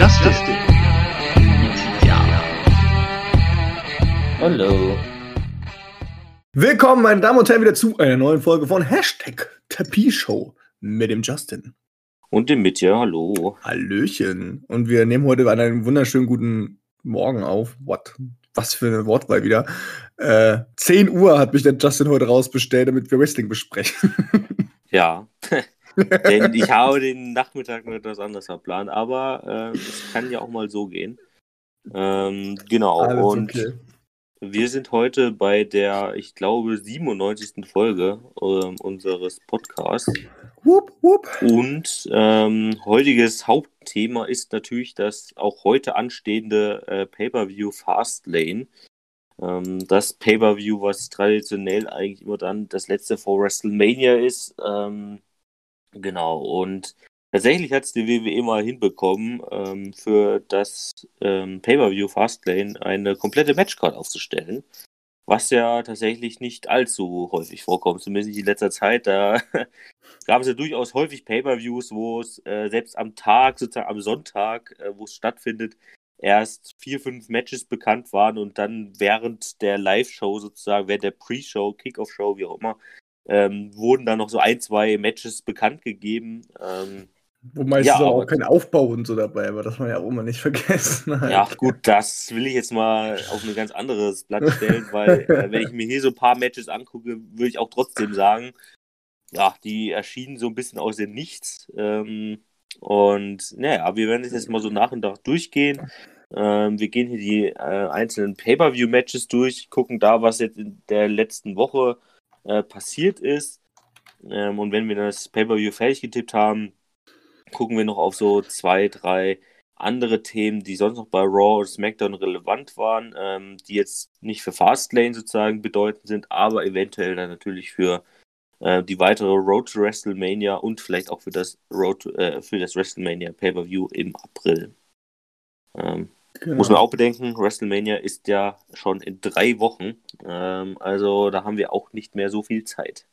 Justin. Ja. Hallo. Willkommen, meine Damen und Herren, wieder zu einer neuen Folge von Hashtag Tapie-Show mit dem Justin. Und dem Mitya, hallo. Hallöchen. Und wir nehmen heute an einem wunderschönen guten Morgen auf. What? Was für eine Wortwahl wieder. Äh, 10 Uhr hat mich der Justin heute rausbestellt, damit wir Wrestling besprechen. Ja. Denn ich habe den Nachmittag noch etwas anders verplant, aber äh, es kann ja auch mal so gehen. Ähm, genau. Alles und okay. wir sind heute bei der, ich glaube, 97. Folge ähm, unseres Podcasts. Wupp, wupp. Und ähm, heutiges Hauptthema ist natürlich das auch heute anstehende äh, Pay-Per-View Fastlane. Ähm, das Pay-Per-View, was traditionell eigentlich immer dann das letzte vor WrestleMania ist. Ähm, genau, und tatsächlich hat es die WWE mal hinbekommen, ähm, für das ähm, Pay-Per-View Fastlane eine komplette Matchcard aufzustellen. Was ja tatsächlich nicht allzu häufig vorkommt, zumindest nicht in letzter Zeit. Da gab es ja durchaus häufig Pay-Per-Views, wo es äh, selbst am Tag, sozusagen am Sonntag, äh, wo es stattfindet, erst vier, fünf Matches bekannt waren und dann während der Live-Show sozusagen, während der Pre-Show, Kick-Off-Show, wie auch immer, ähm, wurden dann noch so ein, zwei Matches bekannt gegeben. Ähm, Wo meistens Ja, auch kein Aufbau und so dabei, aber das man ja auch immer nicht vergessen. halt. Ja, gut, das will ich jetzt mal auf ein ganz anderes Blatt stellen, weil äh, wenn ich mir hier so ein paar Matches angucke, würde ich auch trotzdem sagen, ja, die erschienen so ein bisschen aus dem Nichts. Ähm, und naja, wir werden das jetzt mal so nach und nach durchgehen. Ähm, wir gehen hier die äh, einzelnen Pay-Per-View-Matches durch, gucken da, was jetzt in der letzten Woche äh, passiert ist. Ähm, und wenn wir das Pay-Per-View fertig getippt haben, gucken wir noch auf so zwei, drei andere Themen, die sonst noch bei Raw und SmackDown relevant waren, ähm, die jetzt nicht für Fastlane sozusagen bedeutend sind, aber eventuell dann natürlich für äh, die weitere Road to WrestleMania und vielleicht auch für das Road to, äh, für das WrestleMania Pay-per-View im April. Ähm, Genau. muss man auch bedenken, WrestleMania ist ja schon in drei Wochen, ähm, also da haben wir auch nicht mehr so viel Zeit.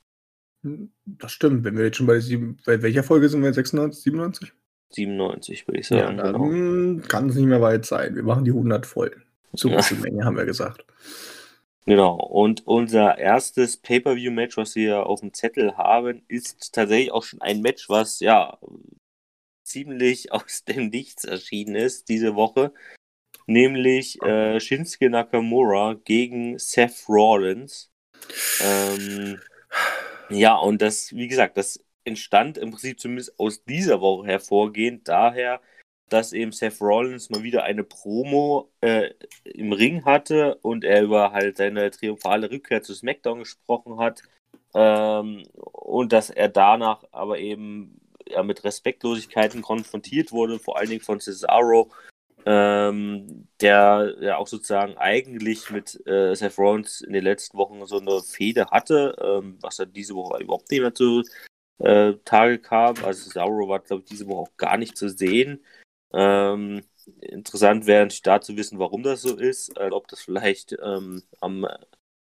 Das stimmt, wenn wir jetzt schon bei, sieben, bei welcher Folge sind wir? 96, 97? 97 würde ich Ja, sagen. dann genau. kann es nicht mehr weit sein. Wir machen die 100 voll. Zu Ja. WrestleMania haben wir gesagt. Genau, und unser erstes Pay-Per-View-Match, was wir auf dem Zettel haben, ist tatsächlich auch schon ein Match, was ja ziemlich aus dem Nichts erschienen ist diese Woche. Nämlich äh, Shinsuke Nakamura gegen Seth Rollins. Ähm, ja, und das, wie gesagt, das entstand im Prinzip zumindest aus dieser Woche hervorgehend daher, dass eben Seth Rollins mal wieder eine Promo äh, im Ring hatte und er über halt seine triumphale Rückkehr zu SmackDown gesprochen hat ähm, und dass er danach aber eben ja, mit Respektlosigkeiten konfrontiert wurde, vor allen Dingen von Cesaro, ähm, der ja auch sozusagen eigentlich mit äh, Seth Rollins in den letzten Wochen so eine Fehde hatte, ähm, was er diese Woche überhaupt nicht mehr zu äh, Tage kam. Also Cesaro war, glaube ich, diese Woche auch gar nicht zu sehen. Ähm, interessant wäre natürlich da zu wissen, warum das so ist, äh, ob das vielleicht ähm, am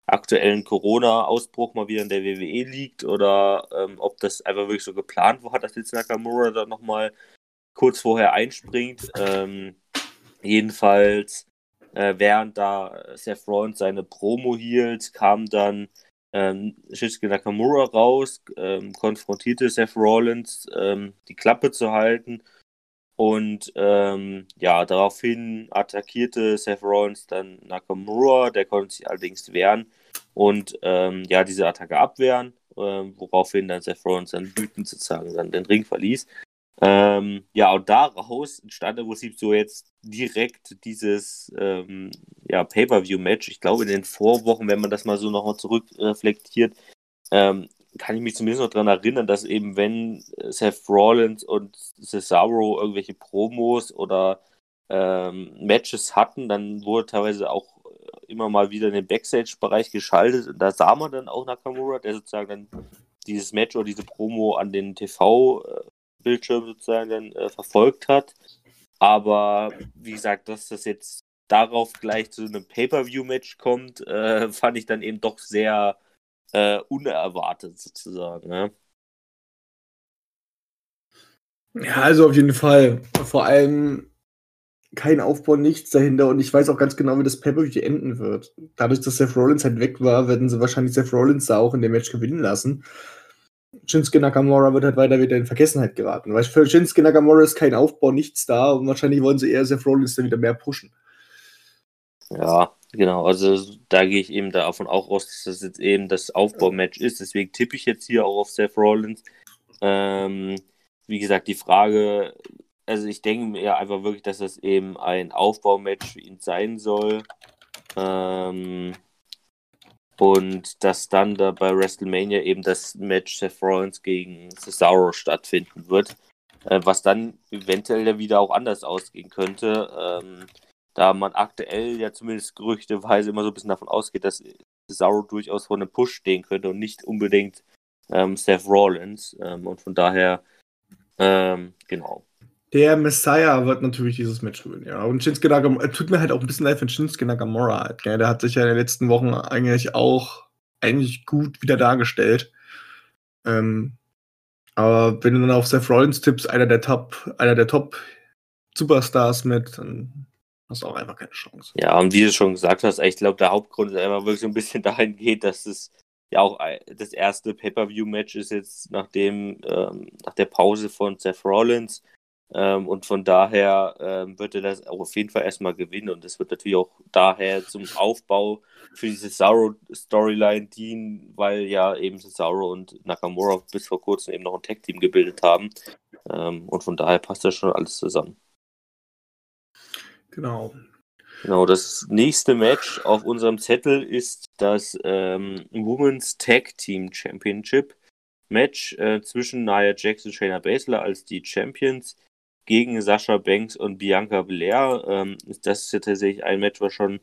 aktuellen Corona-Ausbruch mal wieder in der WWE liegt oder ähm, ob das einfach wirklich so geplant war, dass jetzt Nakamura da nochmal kurz vorher einspringt. Ähm, jedenfalls, äh, während da Seth Rollins seine Promo hielt, kam dann ähm, Shinsuke Nakamura raus, ähm, konfrontierte Seth Rollins, ähm, die Klappe zu halten und ähm, ja, daraufhin attackierte Seth Rollins dann Nakamura, der konnte sich allerdings wehren und ähm, ja, diese Attacke abwehren, ähm, woraufhin dann Seth Rollins dann wütend sozusagen dann den Ring verließ. Ähm, ja, und daraus entstand im Prinzip so jetzt direkt dieses ähm, ja, Pay-Per-View-Match. Ich glaube, in den Vorwochen, wenn man das mal so nochmal zurückreflektiert, ähm, kann ich mich zumindest noch daran erinnern, dass eben, wenn äh, Seth Rollins und Cesaro irgendwelche Promos oder ähm, Matches hatten, dann wurde teilweise auch äh, immer mal wieder in den Backstage-Bereich geschaltet. Und da sah man dann auch Nakamura, der sozusagen dann dieses Match oder diese Promo an den TV-Bildschirm sozusagen dann äh, verfolgt hat. Aber wie gesagt, dass das jetzt darauf gleich zu einem Pay-Per-View-Match kommt, äh, fand ich dann eben doch sehr äh, unerwartet sozusagen. Ne? Ja, also auf jeden Fall. Vor allem, kein Aufbau, nichts dahinter und ich weiß auch ganz genau, wie das pay enden wird. Dadurch, dass Seth Rollins halt weg war, werden sie wahrscheinlich Seth Rollins da auch in dem Match gewinnen lassen. Shinsuke Nakamura wird halt weiter wieder in Vergessenheit geraten. Weil für Shinsuke Nakamura ist kein Aufbau, nichts da und wahrscheinlich wollen sie eher Seth Rollins dann wieder mehr pushen. Ja, genau. Also da gehe ich eben davon auch aus, dass das jetzt eben das Aufbaumatch ist. Deswegen tippe ich jetzt hier auch auf Seth Rollins. Ähm, wie gesagt, die Frage, also ich denke mir einfach wirklich, dass das eben ein Aufbaumatch für ihn sein soll. Ähm, und dass dann da bei WrestleMania eben das Match Seth Rollins gegen Cesaro stattfinden wird. Äh, was dann eventuell ja wieder auch anders ausgehen könnte. Ähm, da man aktuell ja zumindest gerüchteweise immer so ein bisschen davon ausgeht, dass Cesaro durchaus vor einem Push stehen könnte und nicht unbedingt ähm, Seth Rollins. Ähm, und von daher, ähm, genau, der Messiah wird natürlich dieses Match gewinnen, ja. Und Shinsuke Nakamura, tut mir halt auch ein bisschen leid für Shinsuke Nakamura halt, gell? Der hat sich ja in den letzten Wochen eigentlich auch eigentlich gut wieder dargestellt. Ähm, aber wenn du dann auf Seth Rollins tippst, einer der Top, einer der Top Superstars mit, dann hast du auch einfach keine Chance. Ja, und wie du schon gesagt hast, ich glaube, der Hauptgrund ist einfach wirklich so ein bisschen dahin geht, dass es ja auch das erste Pay-Per-View-Match ist jetzt nachdem, ähm, nach der Pause von Seth Rollins. Ähm, und von daher ähm, wird er das auch auf jeden Fall erstmal gewinnen. Und das wird natürlich auch daher zum Aufbau für diese Cesaro-Storyline dienen, weil ja eben Cesaro und Nakamura bis vor kurzem eben noch ein Tag-Team gebildet haben. Ähm, und von daher passt das schon alles zusammen. Genau. Genau, das nächste Match auf unserem Zettel ist das ähm, Women's Tag Team Championship Match äh, zwischen Nia Jax und Shayna Baszler als die Champions gegen Sascha Banks und Bianca Belair. Ähm, das ist ja tatsächlich ein Match, was schon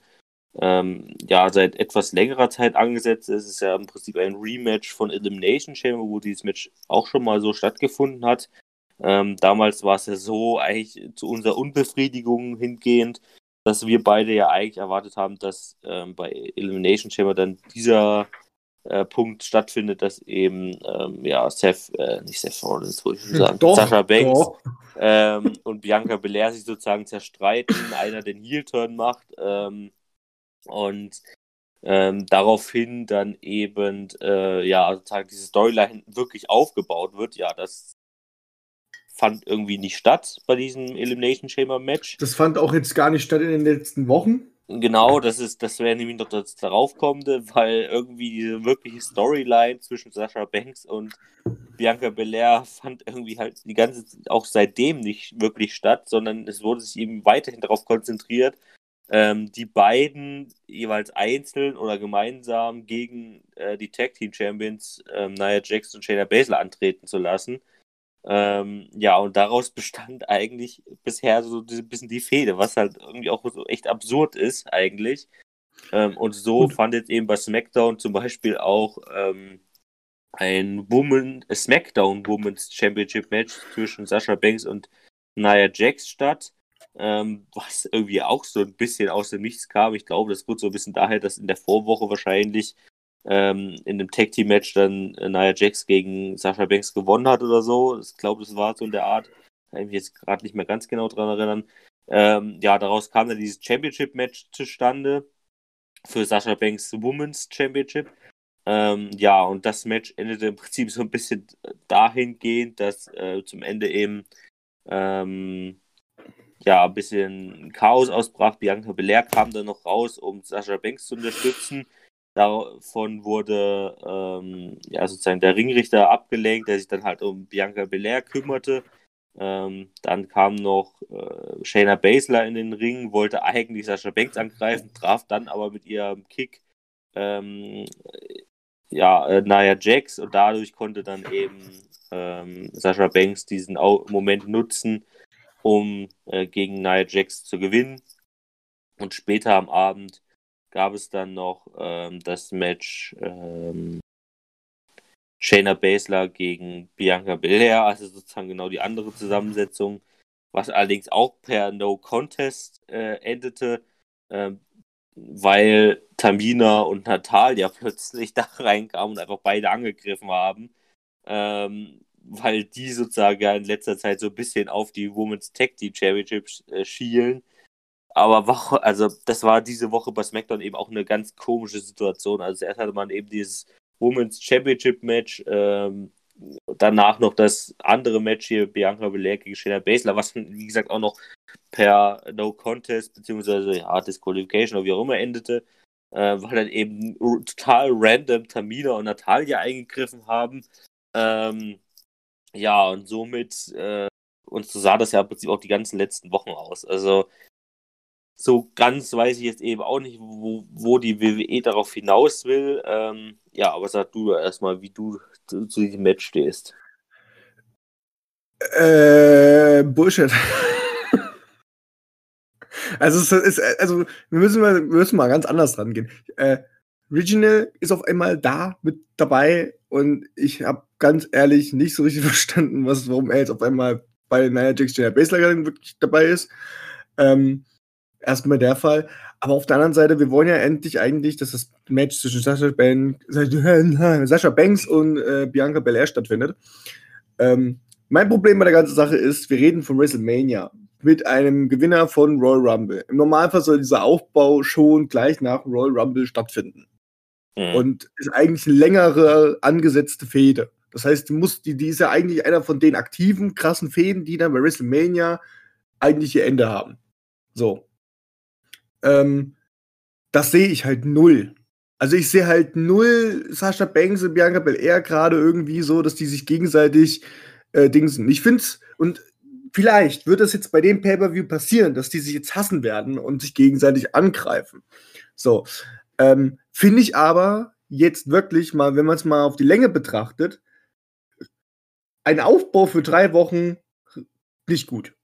ähm, ja, seit etwas längerer Zeit angesetzt ist. Es ist ja im Prinzip ein Rematch von Elimination Chamber, wo dieses Match auch schon mal so stattgefunden hat. Ähm, damals war es ja so, eigentlich zu unserer Unbefriedigung hingehend, dass wir beide ja eigentlich erwartet haben, dass ähm, bei Elimination Chamber dann dieser äh, Punkt stattfindet, dass eben ähm, ja Seth, äh, nicht Seth Rollins, wollte ich schon sagen, doch, Sascha Banks ähm, und Bianca Belair sich sozusagen zerstreiten, einer den Heel-Turn macht und ähm, daraufhin dann eben äh, ja sozusagen diese Storyline wirklich aufgebaut wird. Ja, das fand irgendwie nicht statt bei diesem Elimination Chamber Match. Das fand auch jetzt gar nicht statt in den letzten Wochen. Genau, das ist, das wäre nämlich noch das daraufkommende, weil irgendwie diese wirkliche Storyline zwischen Sascha Banks und Bianca Belair fand irgendwie halt die ganze auch seitdem nicht wirklich statt, sondern es wurde sich eben weiterhin darauf konzentriert, ähm, die beiden jeweils einzeln oder gemeinsam gegen äh, die Tag Team Champions ähm, Nia Jax und Shayna Baszler antreten zu lassen. Ähm, ja, und daraus bestand eigentlich bisher so ein bisschen die Fehde, was halt irgendwie auch so echt absurd ist, eigentlich. Ähm, und so und fand jetzt eben bei SmackDown zum Beispiel auch ähm, ein Woman, SmackDown Women's Championship Match zwischen Sasha Banks und Nia Jax statt. Ähm, was irgendwie auch so ein bisschen aus dem Nichts kam. Ich glaube, das wird so ein bisschen daher, dass in der Vorwoche wahrscheinlich ähm, in dem Tag Team Match dann äh, Nia Jax gegen Sasha Banks gewonnen hat oder so. Ich glaube, das war so in der Art. Kann ich mich jetzt gerade nicht mehr ganz genau dran erinnern. Ähm, ja, daraus kam dann dieses Championship Match zustande für Sasha Banks Women's Championship. Ähm, ja, und das Match endete im Prinzip so ein bisschen dahingehend, dass äh, zum Ende eben ähm, ja, ein bisschen Chaos ausbrach. Bianca Belair kam dann noch raus, um Sasha Banks zu unterstützen. Davon wurde ähm, ja, sozusagen der Ringrichter abgelenkt, der sich dann halt um Bianca Belair kümmerte. Ähm, dann kam noch äh, Shayna Baszler in den Ring, wollte eigentlich Sascha Banks angreifen, traf dann aber mit ihrem Kick ähm, ja, äh, Nia Jax und dadurch konnte dann eben ähm, Sascha Banks diesen Au Moment nutzen, um äh, gegen Nia Jax zu gewinnen. Und später am Abend gab es dann noch ähm, das Match ähm, Shayna Baszler gegen Bianca Belair, also sozusagen genau die andere Zusammensetzung, was allerdings auch per No Contest äh, endete, äh, weil Tamina und Natalia plötzlich da reinkamen und einfach beide angegriffen haben, ähm, weil die sozusagen in letzter Zeit so ein bisschen auf die Women's Tag Team Championship äh, schielen Aber Woche, also das war diese Woche bei SmackDown eben auch eine ganz komische Situation. Also erst hatte man eben dieses Women's Championship Match, ähm, danach noch das andere Match hier, Bianca Belair gegen Shayna Baszler, was wie gesagt auch noch per No Contest beziehungsweise ja, Disqualification oder wie auch immer endete, äh, weil dann eben total random Tamina und Natalia eingegriffen haben. Ähm, ja, und somit, äh, und so sah das ja im Prinzip auch die ganzen letzten Wochen aus. Also so ganz weiß ich jetzt eben auch nicht, wo, wo die WWE darauf hinaus will. Ähm, ja, aber sag du erstmal, wie du zu, zu diesem Match stehst. Äh, Bullshit. also, es ist, also wir, müssen mal, wir müssen mal ganz anders rangehen. Äh, Regional ist auf einmal da mit dabei und ich habe ganz ehrlich nicht so richtig verstanden, was, warum er jetzt auf einmal bei Nia Jax der Baseline wirklich dabei ist. Ähm, erstmal der Fall. Aber auf der anderen Seite, wir wollen ja endlich eigentlich, dass das Match zwischen Sascha, ben, Sascha Banks und äh, Bianca Belair stattfindet. Ähm, mein Problem bei der ganzen Sache ist, wir reden von WrestleMania mit einem Gewinner von Royal Rumble. Im Normalfall soll dieser Aufbau schon gleich nach Royal Rumble stattfinden. Mhm. Und ist eigentlich eine längere angesetzte Fehde. Das heißt, die, muss, die, die ist ja eigentlich einer von den aktiven, krassen Fäden, die dann bei WrestleMania eigentlich ihr Ende haben. So. Ähm, das sehe ich halt null. Also ich sehe halt null Sascha Banks und Bianca Belair gerade irgendwie so, dass die sich gegenseitig äh, dingsen. Ich finde es, und vielleicht wird das jetzt bei dem Pay-Per-View passieren, dass die sich jetzt hassen werden und sich gegenseitig angreifen. So. Ähm, finde ich aber jetzt wirklich mal, wenn man es mal auf die Länge betrachtet, ein Aufbau für drei Wochen nicht gut.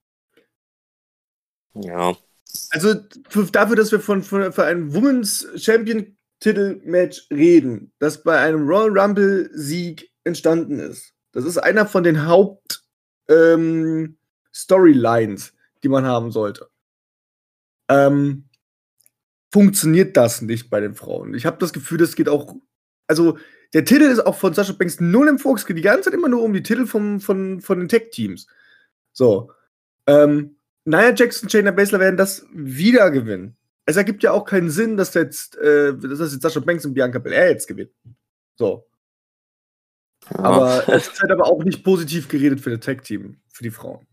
Ja, also für, dafür, dass wir von, von für ein Women's Champion Titel-Match reden, das bei einem Royal Rumble-Sieg entstanden ist. Das ist einer von den Haupt ähm, Storylines, die man haben sollte. Ähm, funktioniert das nicht bei den Frauen. Ich habe das Gefühl, das geht auch. Also, der Titel ist auch von Sascha Banks null im Fokus, geht die ganze Zeit immer nur um die Titel vom, von, von den Tech-Teams. So. Ähm, Nia Jackson, Shayna Baszler werden das wieder gewinnen. Es ergibt ja auch keinen Sinn, dass jetzt, äh, dass jetzt Sascha Banks und Bianca Belair jetzt gewinnen. So. Ja. Aber es ist halt aber auch nicht positiv geredet für das Tag-Team, für die Frauen.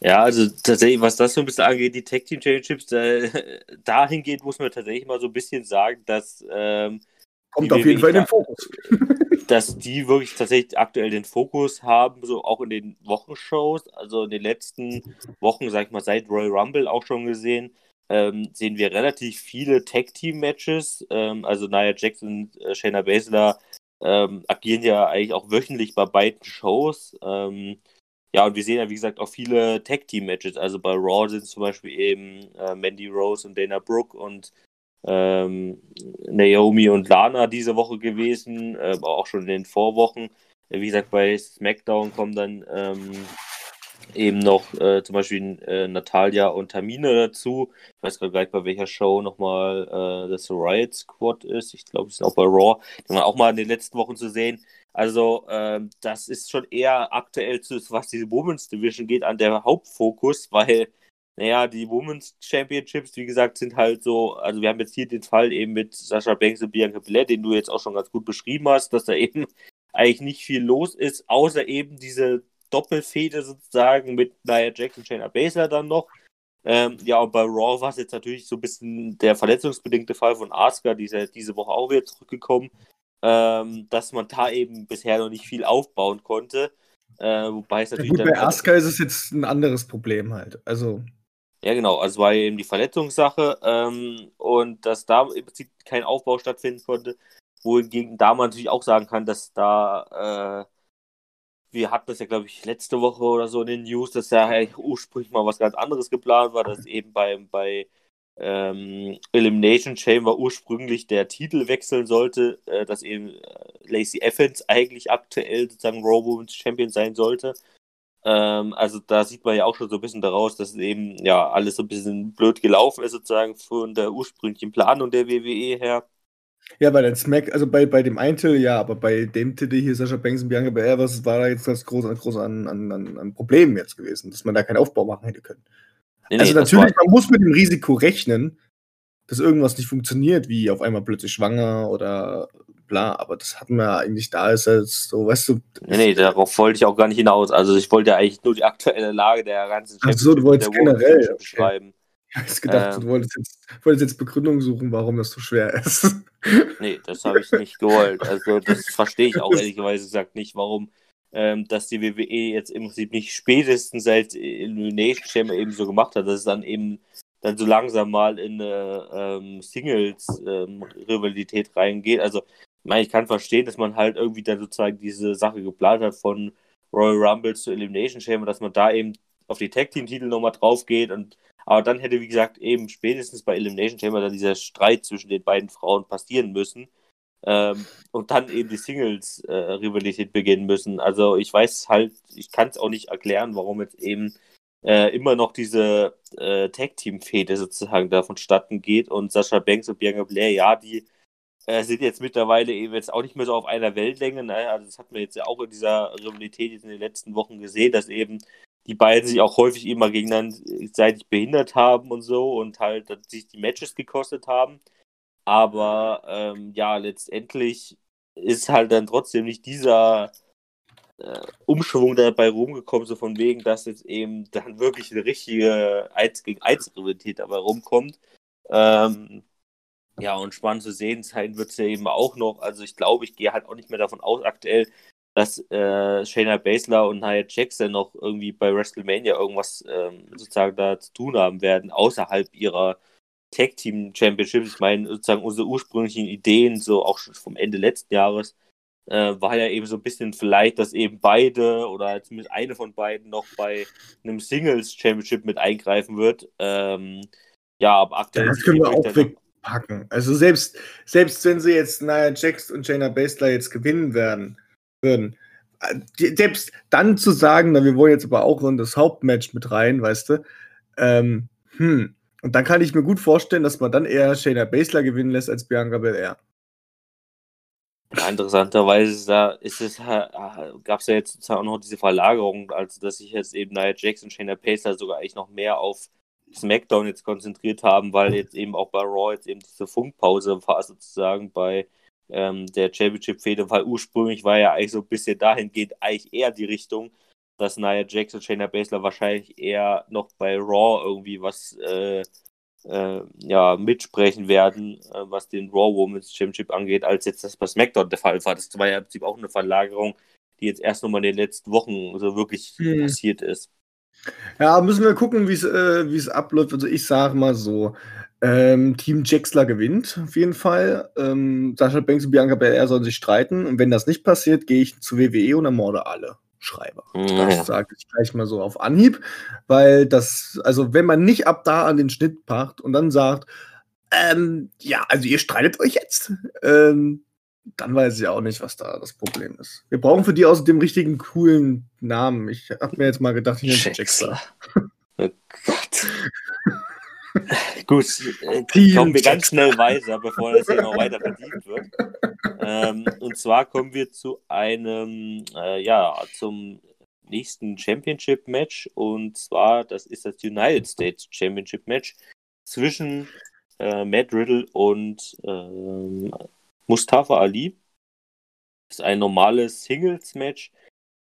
Ja, also tatsächlich, was das so ein bisschen angeht, die Tag Team Championships, äh, dahingehend muss man tatsächlich mal so ein bisschen sagen, dass ähm, kommt auf jeden Fall in den Fokus. dass die wirklich tatsächlich aktuell den Fokus haben, so auch in den Wochenshows, also in den letzten Wochen, sag ich mal, seit Royal Rumble auch schon gesehen, ähm, sehen wir relativ viele Tag-Team-Matches. Ähm, also Nia Jackson, äh, Shayna Baszler ähm, agieren ja eigentlich auch wöchentlich bei beiden Shows. Ähm, ja, und wir sehen ja, wie gesagt, auch viele Tag-Team-Matches. Also bei Raw sind zum Beispiel eben äh, Mandy Rose und Dana Brooke und ähm, Naomi und Lana diese Woche gewesen, äh, auch schon in den Vorwochen. Wie gesagt, bei SmackDown kommen dann ähm, eben noch äh, zum Beispiel äh, Natalia und Tamina dazu. Ich weiß gerade gar nicht, bei welcher Show nochmal äh, das Riot Squad ist. Ich glaube, es ist auch bei Raw. Die waren auch mal in den letzten Wochen zu sehen. Also, ähm, das ist schon eher aktuell, zu, was diese Women's Division geht, an der Hauptfokus, weil naja, die Women's Championships, wie gesagt, sind halt so, also wir haben jetzt hier den Fall eben mit Sascha Banks und Bianca Belair, den du jetzt auch schon ganz gut beschrieben hast, dass da eben eigentlich nicht viel los ist, außer eben diese Doppelfehde sozusagen mit Nia Jackson und Shayna Baszler dann noch. Ähm, ja, und bei Raw war es jetzt natürlich so ein bisschen der verletzungsbedingte Fall von Asuka, die ist ja diese Woche auch wieder zurückgekommen, ähm, dass man da eben bisher noch nicht viel aufbauen konnte. Äh, wobei es natürlich. Ja, gut, bei Asuka ist es jetzt ein anderes Problem halt. Also. Ja, genau. Also war eben die Verletzungssache ähm, und dass da im Prinzip kein Aufbau stattfinden konnte. Wohingegen da man natürlich auch sagen kann, dass da, äh, wir hatten das ja, glaube ich, letzte Woche oder so in den News, dass ja ursprünglich mal was ganz anderes geplant war, dass eben bei, bei ähm, Elimination Chamber ursprünglich der Titel wechseln sollte, äh, dass eben äh, Lacey Evans eigentlich aktuell sozusagen Raw Women's Champion sein sollte. Ähm, also da sieht man ja auch schon so ein bisschen daraus, dass eben ja alles so ein bisschen blöd gelaufen ist, sozusagen von der ursprünglichen Planung der WWE her. Ja, bei den Smack, also bei, bei dem einen Titel ja, aber bei dem Titel hier, Sascha Banks und Bianca Belair, was war da jetzt das große, große an, an, an Problem jetzt gewesen, dass man da keinen Aufbau machen hätte können. Nee, also nee, natürlich, man muss mit dem Risiko rechnen, dass irgendwas nicht funktioniert, wie auf einmal plötzlich schwanger oder bla, aber das hatten wir ja eigentlich da, ist jetzt so, weißt du. Nee, nee, darauf wollte ich auch gar nicht hinaus. Also ich wollte ja eigentlich nur die aktuelle Lage der ganzen Ach so, du wolltest generell, okay. beschreiben. Ich hab jetzt gedacht, Ähm. du wolltest jetzt, wolltest jetzt Begründung suchen, warum das so schwer ist. Nee, das habe ich nicht gewollt. Also das verstehe ich auch ehrlicherweise gesagt nicht, warum ähm, dass die WWE jetzt im Prinzip nicht spätestens seit Elimination Chamber eben so gemacht hat, dass es dann eben dann so langsam mal in eine ähm, Singles-Rivalität reingeht. Also ich kann verstehen, dass man halt irgendwie dann sozusagen diese Sache geplant hat von Royal Rumble zu Elimination Chamber, dass man da eben auf die Tag Team Titel nochmal drauf geht und aber dann hätte, wie gesagt, eben spätestens bei Elimination Chamber dann dieser Streit zwischen den beiden Frauen passieren müssen. Ähm, und dann eben die Singles-Rivalität beginnen müssen. Also ich weiß halt, ich kann es auch nicht erklären, warum jetzt eben äh, immer noch diese äh, Tag-Team-Fehde sozusagen da vonstatten geht und Sascha Banks und Bianca Blair, ja, die äh, sind jetzt mittlerweile eben jetzt auch nicht mehr so auf einer Wellenlänge. Ne? Also das hat man jetzt ja auch in dieser Rivalität in den letzten Wochen gesehen, dass eben die beiden sich auch häufig immer gegenseitig behindert haben und so und halt dass sich die Matches gekostet haben. Aber ähm, ja, letztendlich ist halt dann trotzdem nicht dieser äh, Umschwung dabei rumgekommen, so von wegen, dass jetzt eben dann wirklich eine richtige 1 gegen 1 Rivalität dabei rumkommt. Ähm, ja, und spannend zu sehen sein wird es ja eben auch noch. Also ich glaube, ich gehe halt auch nicht mehr davon aus aktuell, dass äh, Shayna Baszler und Nia Jackson noch irgendwie bei WrestleMania irgendwas ähm, sozusagen da zu tun haben werden, außerhalb ihrer Tag Team Championships. Ich meine, sozusagen unsere ursprünglichen Ideen, so auch schon vom Ende letzten Jahres, äh, war ja eben so ein bisschen vielleicht, dass eben beide oder zumindest eine von beiden noch bei einem Singles Championship mit eingreifen wird. Ähm, ja, aber aktuell. Das können wir eben auch dann- wegpacken. Also selbst, selbst wenn sie jetzt Nia Jax und Shayna Baszler jetzt gewinnen werden, würden, äh, selbst dann zu sagen, na, wir wollen jetzt aber auch in das Hauptmatch mit rein, weißt du, ähm, hm. Und dann kann ich mir gut vorstellen, dass man dann eher Shayna Baszler gewinnen lässt als Bianca Belair. Interessanterweise da ist es, gab es ja jetzt auch noch diese Verlagerung, also dass sich jetzt eben Nia Jax und Shayna Baszler sogar eigentlich noch mehr auf SmackDown jetzt konzentriert haben, weil jetzt eben auch bei Raw jetzt eben diese Funkpause war sozusagen bei ähm, der Championship-Fehde, weil ursprünglich war ja eigentlich so ein bisschen dahingehend eigentlich eher die Richtung, dass Nia Jax und Shayna Baszler wahrscheinlich eher noch bei Raw irgendwie was äh, äh, ja, mitsprechen werden, äh, was den Raw Women's Championship angeht, als jetzt das bei SmackDown der Fall war. Das war ja im Prinzip auch eine Verlagerung, die jetzt erst nochmal in den letzten Wochen so wirklich Hm. passiert ist. Ja, müssen wir gucken, wie es äh, es abläuft. Also ich sage mal so, ähm, Team Jaxler gewinnt auf jeden Fall. Ähm, Sascha Banks und Bianca Belair sollen sich streiten. Und wenn das nicht passiert, gehe ich zu WWE und ermorde alle Schreiber. Naja. Das sage ich gleich mal so auf Anhieb, weil das, also wenn man nicht ab da an den Schnitt pacht und dann sagt, ähm, ja, also ihr streitet euch jetzt, ähm, dann weiß ich auch nicht, was da das Problem ist. Wir brauchen für die außerdem richtigen coolen Namen. Ich habe mir jetzt mal gedacht, ich nenne Jaxler. Oh Gott. Gut, äh, Team kommen wir ganz schnell weiter, bevor das hier noch weiter verdient wird. Ähm, und zwar kommen wir zu einem, äh, ja, zum nächsten Championship-Match. Und zwar, das ist das United States Championship-Match zwischen äh, Matt Riddle und ähm, Mustafa Ali. Das ist ein normales Singles-Match.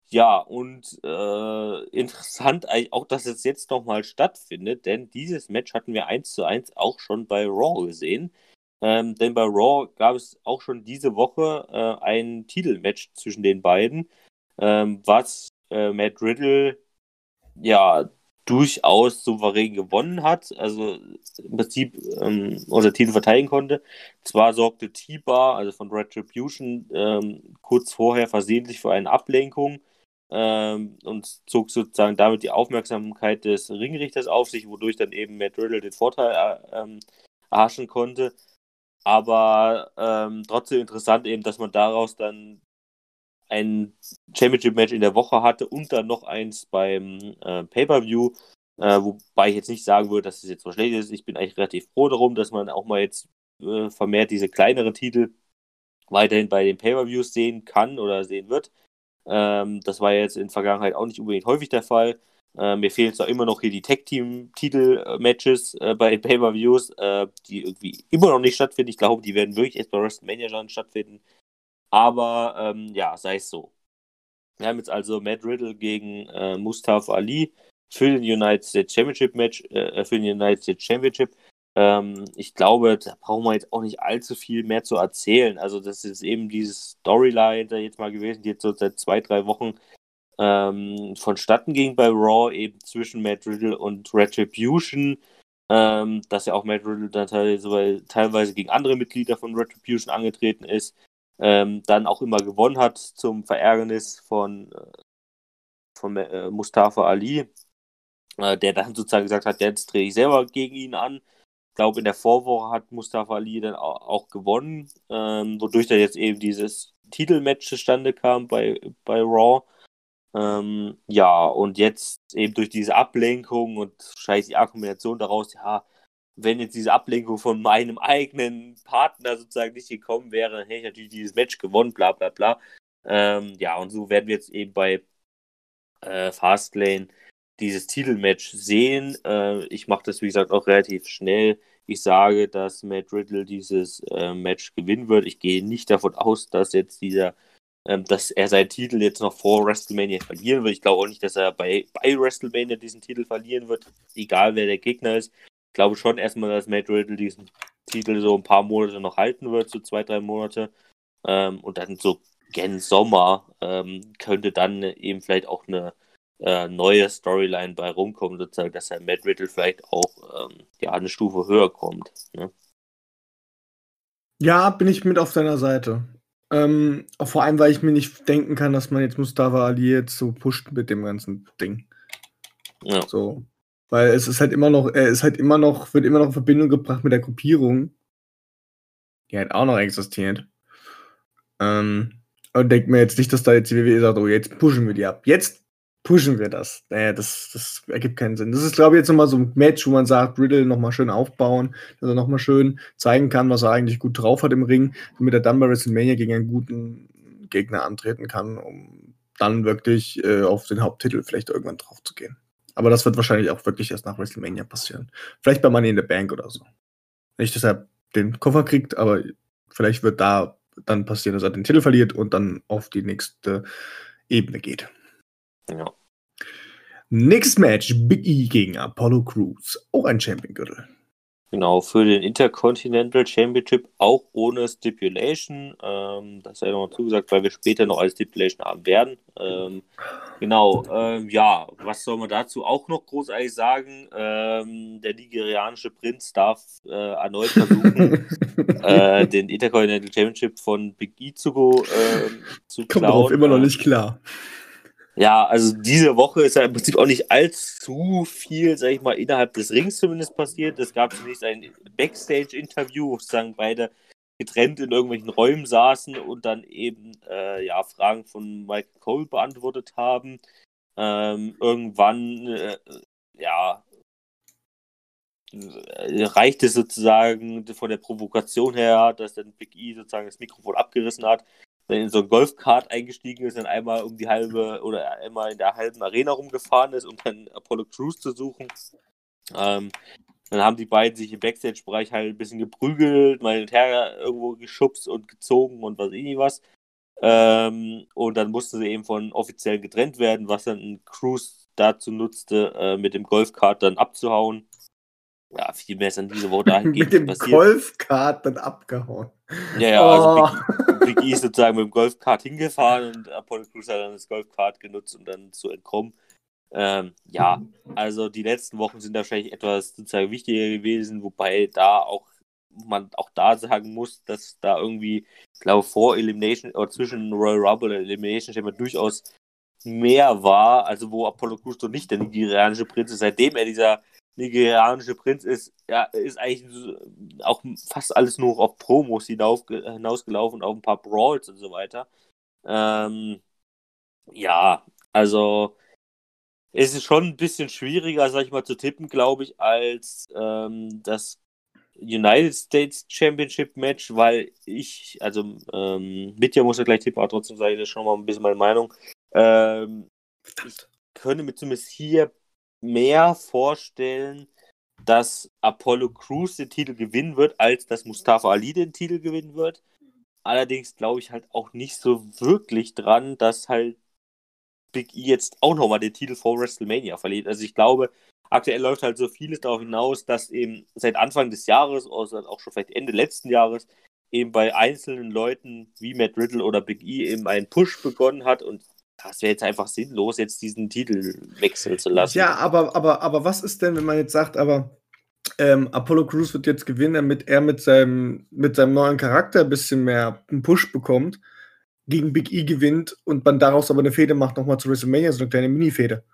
Ja, und äh, interessant auch, dass es jetzt nochmal stattfindet, denn dieses Match hatten wir eins zu eins auch schon bei Raw gesehen. Ähm, denn bei Raw gab es auch schon diese Woche äh, ein Titelmatch zwischen den beiden, ähm, was äh, Matt Riddle ja durchaus souverän gewonnen hat, also im Prinzip ähm, unser Titel verteidigen konnte. Zwar sorgte T-Bar, also von Retribution, ähm, kurz vorher versehentlich für eine Ablenkung ähm, und zog sozusagen damit die Aufmerksamkeit des Ringrichters auf sich, wodurch dann eben Matt Riddle den Vorteil äh, ähm, erhaschen konnte. Aber ähm, trotzdem interessant eben, dass man daraus dann ein Championship-Match in der Woche hatte und dann noch eins beim äh, Pay-Per-View. Äh, wobei ich jetzt nicht sagen würde, dass es jetzt so schlecht ist. Ich bin eigentlich relativ froh darum, dass man auch mal jetzt äh, vermehrt diese kleineren Titel weiterhin bei den Pay-Per-Views sehen kann oder sehen wird. Ähm, das war jetzt in der Vergangenheit auch nicht unbedingt häufig der Fall. Äh, mir fehlen zwar immer noch hier die Tag-Team-Titel-Matches äh, bei Pay-Per-Views, äh, die irgendwie immer noch nicht stattfinden. Ich glaube, die werden wirklich erst bei WrestleMania dann stattfinden. Aber ähm, ja, sei es so. Wir haben jetzt also Matt Riddle gegen äh, Mustafa Ali für den United States Championship Match, äh, für den United States Championship. Ähm, ich glaube, da brauchen wir jetzt auch nicht allzu viel mehr zu erzählen. Also, das ist eben dieses Storyline da jetzt mal gewesen, die jetzt so seit zwei, drei Wochen ähm, vonstatten ging bei Raw, eben zwischen Matt Riddle und Retribution. Ähm, dass ja auch Matt Riddle dann teilweise, teilweise gegen andere Mitglieder von Retribution angetreten ist. Ähm, dann auch immer gewonnen hat zum Verärgernis von, äh, von äh, Mustafa Ali, äh, der dann sozusagen gesagt hat, jetzt drehe ich selber gegen ihn an. Ich glaube, in der Vorwoche hat Mustafa Ali dann auch, auch gewonnen, ähm, wodurch dann jetzt eben dieses Titelmatch zustande kam bei, bei Raw. Ähm, ja, und jetzt eben durch diese Ablenkung und scheiß die Akkumulation daraus, ja, wenn jetzt diese Ablenkung von meinem eigenen Partner sozusagen nicht gekommen wäre, dann hätte ich natürlich dieses Match gewonnen, bla bla bla. Ähm, ja, und so werden wir jetzt eben bei äh, Fastlane dieses Titelmatch sehen. Äh, ich mache das, wie gesagt, auch relativ schnell. Ich sage, dass Matt Riddle dieses äh, Match gewinnen wird. Ich gehe nicht davon aus, dass jetzt dieser ähm, dass er seinen Titel jetzt noch vor WrestleMania verlieren wird. Ich glaube auch nicht, dass er bei, bei WrestleMania diesen Titel verlieren wird, egal wer der Gegner ist. Ich glaube schon erstmal, dass Matt Riddle diesen Titel so ein paar Monate noch halten wird, so zwei, drei Monate. Ähm, und dann so gen Sommer ähm, könnte dann eben vielleicht auch eine äh, neue Storyline bei rumkommen, sozusagen, dass er Matt Riddle vielleicht auch ähm, ja, eine Stufe höher kommt. Ne? Ja, bin ich mit auf deiner Seite. Ähm, vor allem, weil ich mir nicht denken kann, dass man jetzt Mustafa Ali jetzt so pusht mit dem ganzen Ding. Ja. So. Weil es ist halt immer noch, er ist halt immer noch, wird immer noch in Verbindung gebracht mit der Gruppierung, die halt auch noch existiert. Ähm, und denkt mir jetzt nicht, dass da jetzt die WWE sagt, oh, jetzt pushen wir die ab. Jetzt pushen wir das. Naja, das, das ergibt keinen Sinn. Das ist, glaube ich, jetzt nochmal so ein Match, wo man sagt, Riddle nochmal schön aufbauen, dass er nochmal schön zeigen kann, was er eigentlich gut drauf hat im Ring, damit er dann bei WrestleMania gegen einen guten Gegner antreten kann, um dann wirklich äh, auf den Haupttitel vielleicht irgendwann drauf zu gehen. Aber das wird wahrscheinlich auch wirklich erst nach WrestleMania passieren. Vielleicht bei Money in the Bank oder so. Nicht, dass er den Koffer kriegt, aber vielleicht wird da dann passieren, dass er den Titel verliert und dann auf die nächste Ebene geht. Ja. Nächstes Match: Big E gegen Apollo Crews. Auch ein Champion-Gürtel. Genau, für den Intercontinental Championship auch ohne Stipulation. Ähm, das sei noch zugesagt, weil wir später noch als Stipulation haben werden. Ähm, genau, ähm, ja, was soll man dazu auch noch großartig sagen? Ähm, der nigerianische Prinz darf äh, erneut versuchen, äh, den Intercontinental Championship von Big zu, äh, zu klauen. Kommt darauf immer noch nicht klar. Ja, also diese Woche ist ja im Prinzip auch nicht allzu viel, sag ich mal, innerhalb des Rings zumindest passiert. Es gab zunächst ein Backstage-Interview, wo sozusagen beide getrennt in irgendwelchen Räumen saßen und dann eben äh, ja, Fragen von Mike Cole beantwortet haben. Ähm, irgendwann, äh, ja, reicht es sozusagen von der Provokation her, dass dann Big E sozusagen das Mikrofon abgerissen hat dann in so ein Golfkart eingestiegen ist, dann einmal um die halbe oder einmal in der halben Arena rumgefahren ist, um dann Apollo Crews zu suchen. Ähm, dann haben die beiden sich im Backstage-Bereich halt ein bisschen geprügelt, mal hin und her irgendwo geschubst und gezogen und was eh was. Ähm, und dann mussten sie eben von offiziell getrennt werden, was dann Crews dazu nutzte, äh, mit dem Golfkart dann abzuhauen ja, viel mehr ist an diese Woche dahingehend Mit dem passiert. Golfkart dann abgehauen. Ja, ja, also oh. also Big, Big E ist sozusagen mit dem Golfkart hingefahren und Apollo Crews hat dann das Golfkart genutzt, um dann zu entkommen. Ähm, ja, also die letzten Wochen sind wahrscheinlich etwas sozusagen wichtiger gewesen, wobei da auch man auch da sagen muss, dass da irgendwie, ich glaube, vor Elimination oder zwischen Royal Rumble und Elimination Chamber durchaus mehr war, also wo Apollo Crews doch nicht der nigerianische Prinz ist, seitdem er dieser nigerianische Prinz ist, ja, ist eigentlich auch fast alles nur auf Promos hinauf, hinausgelaufen, auf ein paar Brawls und so weiter. Ähm, ja, also es ist schon ein bisschen schwieriger, sag ich mal, zu tippen, glaube ich, als ähm, das United States Championship Match, weil ich, also ähm, Mitja muss ja gleich tippen, aber trotzdem sage ich das schon mal ein bisschen meine Meinung. Ähm, ich könnte mir zumindest hier mehr vorstellen, dass Apollo Crews den Titel gewinnen wird, als dass Mustafa Ali den Titel gewinnen wird. Allerdings glaube ich halt auch nicht so wirklich dran, dass halt Big E jetzt auch nochmal den Titel vor WrestleMania verliert. Also ich glaube, aktuell läuft halt so vieles darauf hinaus, dass eben seit Anfang des Jahres, oder auch schon vielleicht Ende letzten Jahres, eben bei einzelnen Leuten wie Matt Riddle oder Big E eben einen Push begonnen hat und das wäre jetzt einfach sinnlos, jetzt diesen Titel wechseln zu lassen. Ja, aber, aber, aber was ist denn, wenn man jetzt sagt, aber ähm, Apollo Crews wird jetzt gewinnen, damit er mit seinem, mit seinem neuen Charakter ein bisschen mehr einen Push bekommt, gegen Big E gewinnt und man daraus aber eine Fehde macht, nochmal zu WrestleMania, so eine kleine Mini-Fehde.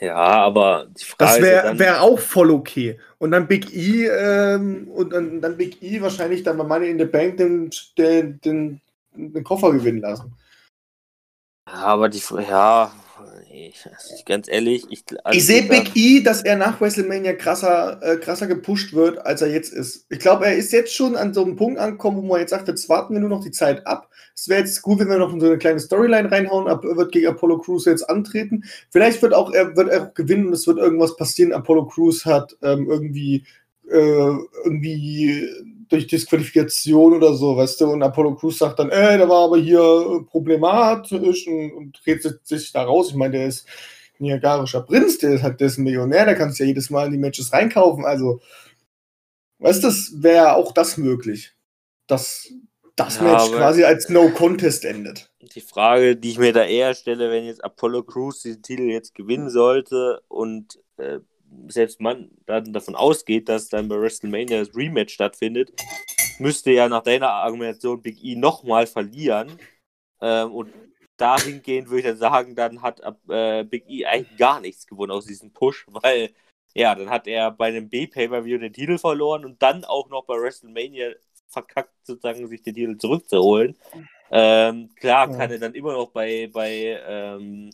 Ja, aber die Frage Das wäre ja wär auch voll okay. Und dann Big E, ähm, und dann, dann Big E wahrscheinlich dann bei Money in the Bank den, den, den, den Koffer gewinnen lassen. Aber die, ja, ich, ganz ehrlich, ich, also ich sehe Big E, dass er nach WrestleMania krasser, äh, krasser gepusht wird, als er jetzt ist. Ich glaube, er ist jetzt schon an so einem Punkt angekommen, wo man jetzt sagt, jetzt warten wir nur noch die Zeit ab. Es wäre jetzt gut, wenn wir noch so eine kleine Storyline reinhauen. Er wird gegen Apollo Crews jetzt antreten. Vielleicht wird auch er wird er auch gewinnen und es wird irgendwas passieren. Apollo Crews hat ähm, irgendwie äh, irgendwie durch Disqualifikation oder so, weißt du, und Apollo Crews sagt dann, ey, der war aber hier äh, problematisch und, und dreht sich- da raus. Ich meine, der ist ein niagarischer Prinz, der ist halt der ist ein Millionär, der kannst ja jedes Mal in die Matches reinkaufen. Also, weißt du, das wäre auch das möglich, dass das Ja, Match quasi als No Contest endet. die Frage, die ich mir da eher stelle, wenn jetzt Apollo Crews den Titel jetzt gewinnen sollte und äh, selbst man dann davon ausgeht, dass dann bei WrestleMania das Rematch stattfindet, müsste ja nach deiner Argumentation Big E nochmal verlieren. Ähm, und dahingehend würde ich dann sagen, dann hat äh, Big E eigentlich gar nichts gewonnen aus diesem Push, weil ja, dann hat er bei einem B-Pay-Per-View den Titel verloren und dann auch noch bei WrestleMania verkackt, sozusagen sich den Titel zurückzuholen. Ähm, klar Ja. kann er dann immer noch bei, bei ähm,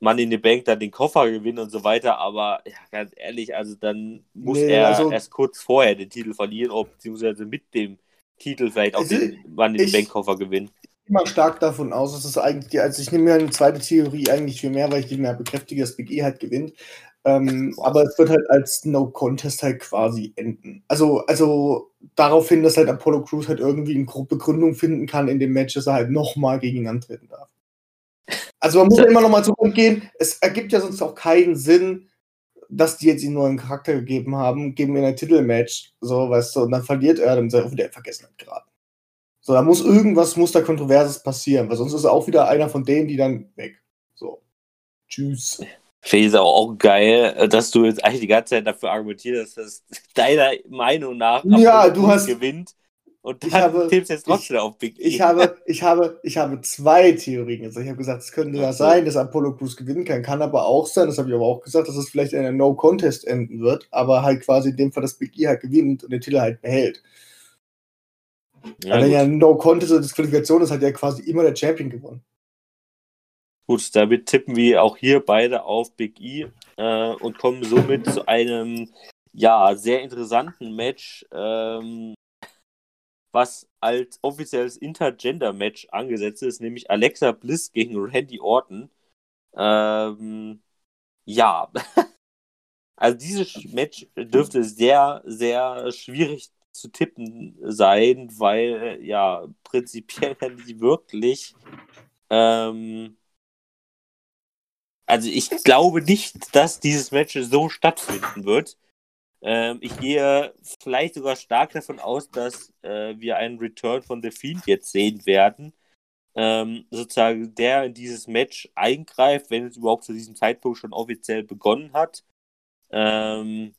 Money in the Bank dann den Koffer gewinnen und so weiter, aber ja, ganz ehrlich, also dann muss Nee, er also- erst kurz vorher den Titel verlieren, oder beziehungsweise mit dem Titel vielleicht auch Also, den Money in the ich- Bank Koffer gewinnen. immer stark davon aus, dass es eigentlich, die- also ich nehme mir eine zweite Theorie eigentlich viel mehr, weil ich die mehr bekräftige, dass Big E halt gewinnt. Ähm, aber es wird halt als No Contest halt quasi enden. Also, also darauf hin, dass halt Apollo Crews halt irgendwie eine Begründung finden kann in dem Match, dass er halt nochmal gegen ihn antreten darf. Also man muss ja immer nochmal zurückgehen. Es ergibt ja sonst auch keinen Sinn, dass die jetzt ihm einen neuen Charakter gegeben haben, geben ihm ein Titelmatch, so, weißt du, und dann verliert er, dann ist er auch wieder in Vergessenheit geraten. So, da muss irgendwas, muss da Kontroverses passieren, weil sonst ist er auch wieder einer von denen, die dann weg. So. Tschüss. Finde ich auch, geil, dass du jetzt eigentlich die ganze Zeit dafür argumentierst, dass deiner Meinung nach Ja, du hast- gewinnt und Ich habe- tippst jetzt trotzdem auf Big E. Ich habe, ich habe, ich habe zwei Theorien gesagt. Ich habe gesagt, es könnte ja sein, dass Apollo Crews gewinnen kann. Kann aber auch sein, das habe ich aber auch gesagt, dass es vielleicht in einer No-Contest enden wird, aber halt quasi in dem Fall, dass Big E halt gewinnt und den Titel halt behält. Ja, gut. ja No-Contest oder Disqualifikation ist, hat ja quasi immer der Champion gewonnen. Gut, damit tippen wir auch hier beide auf Big E äh, und kommen somit zu einem ja sehr interessanten Match, ähm, was als offizielles Intergender-Match angesetzt ist, nämlich Alexa Bliss gegen Randy Orton. Ähm, ja, also dieses Match dürfte sehr, sehr schwierig zu tippen sein, weil ja prinzipiell nicht wirklich ähm, also ich glaube nicht, dass dieses Match so stattfinden wird. Ähm, ich gehe vielleicht sogar stark davon aus, dass äh, wir einen Return von The Fiend jetzt sehen werden. Ähm, sozusagen der in dieses Match eingreift, wenn es überhaupt zu diesem Zeitpunkt schon offiziell begonnen hat. Ähm,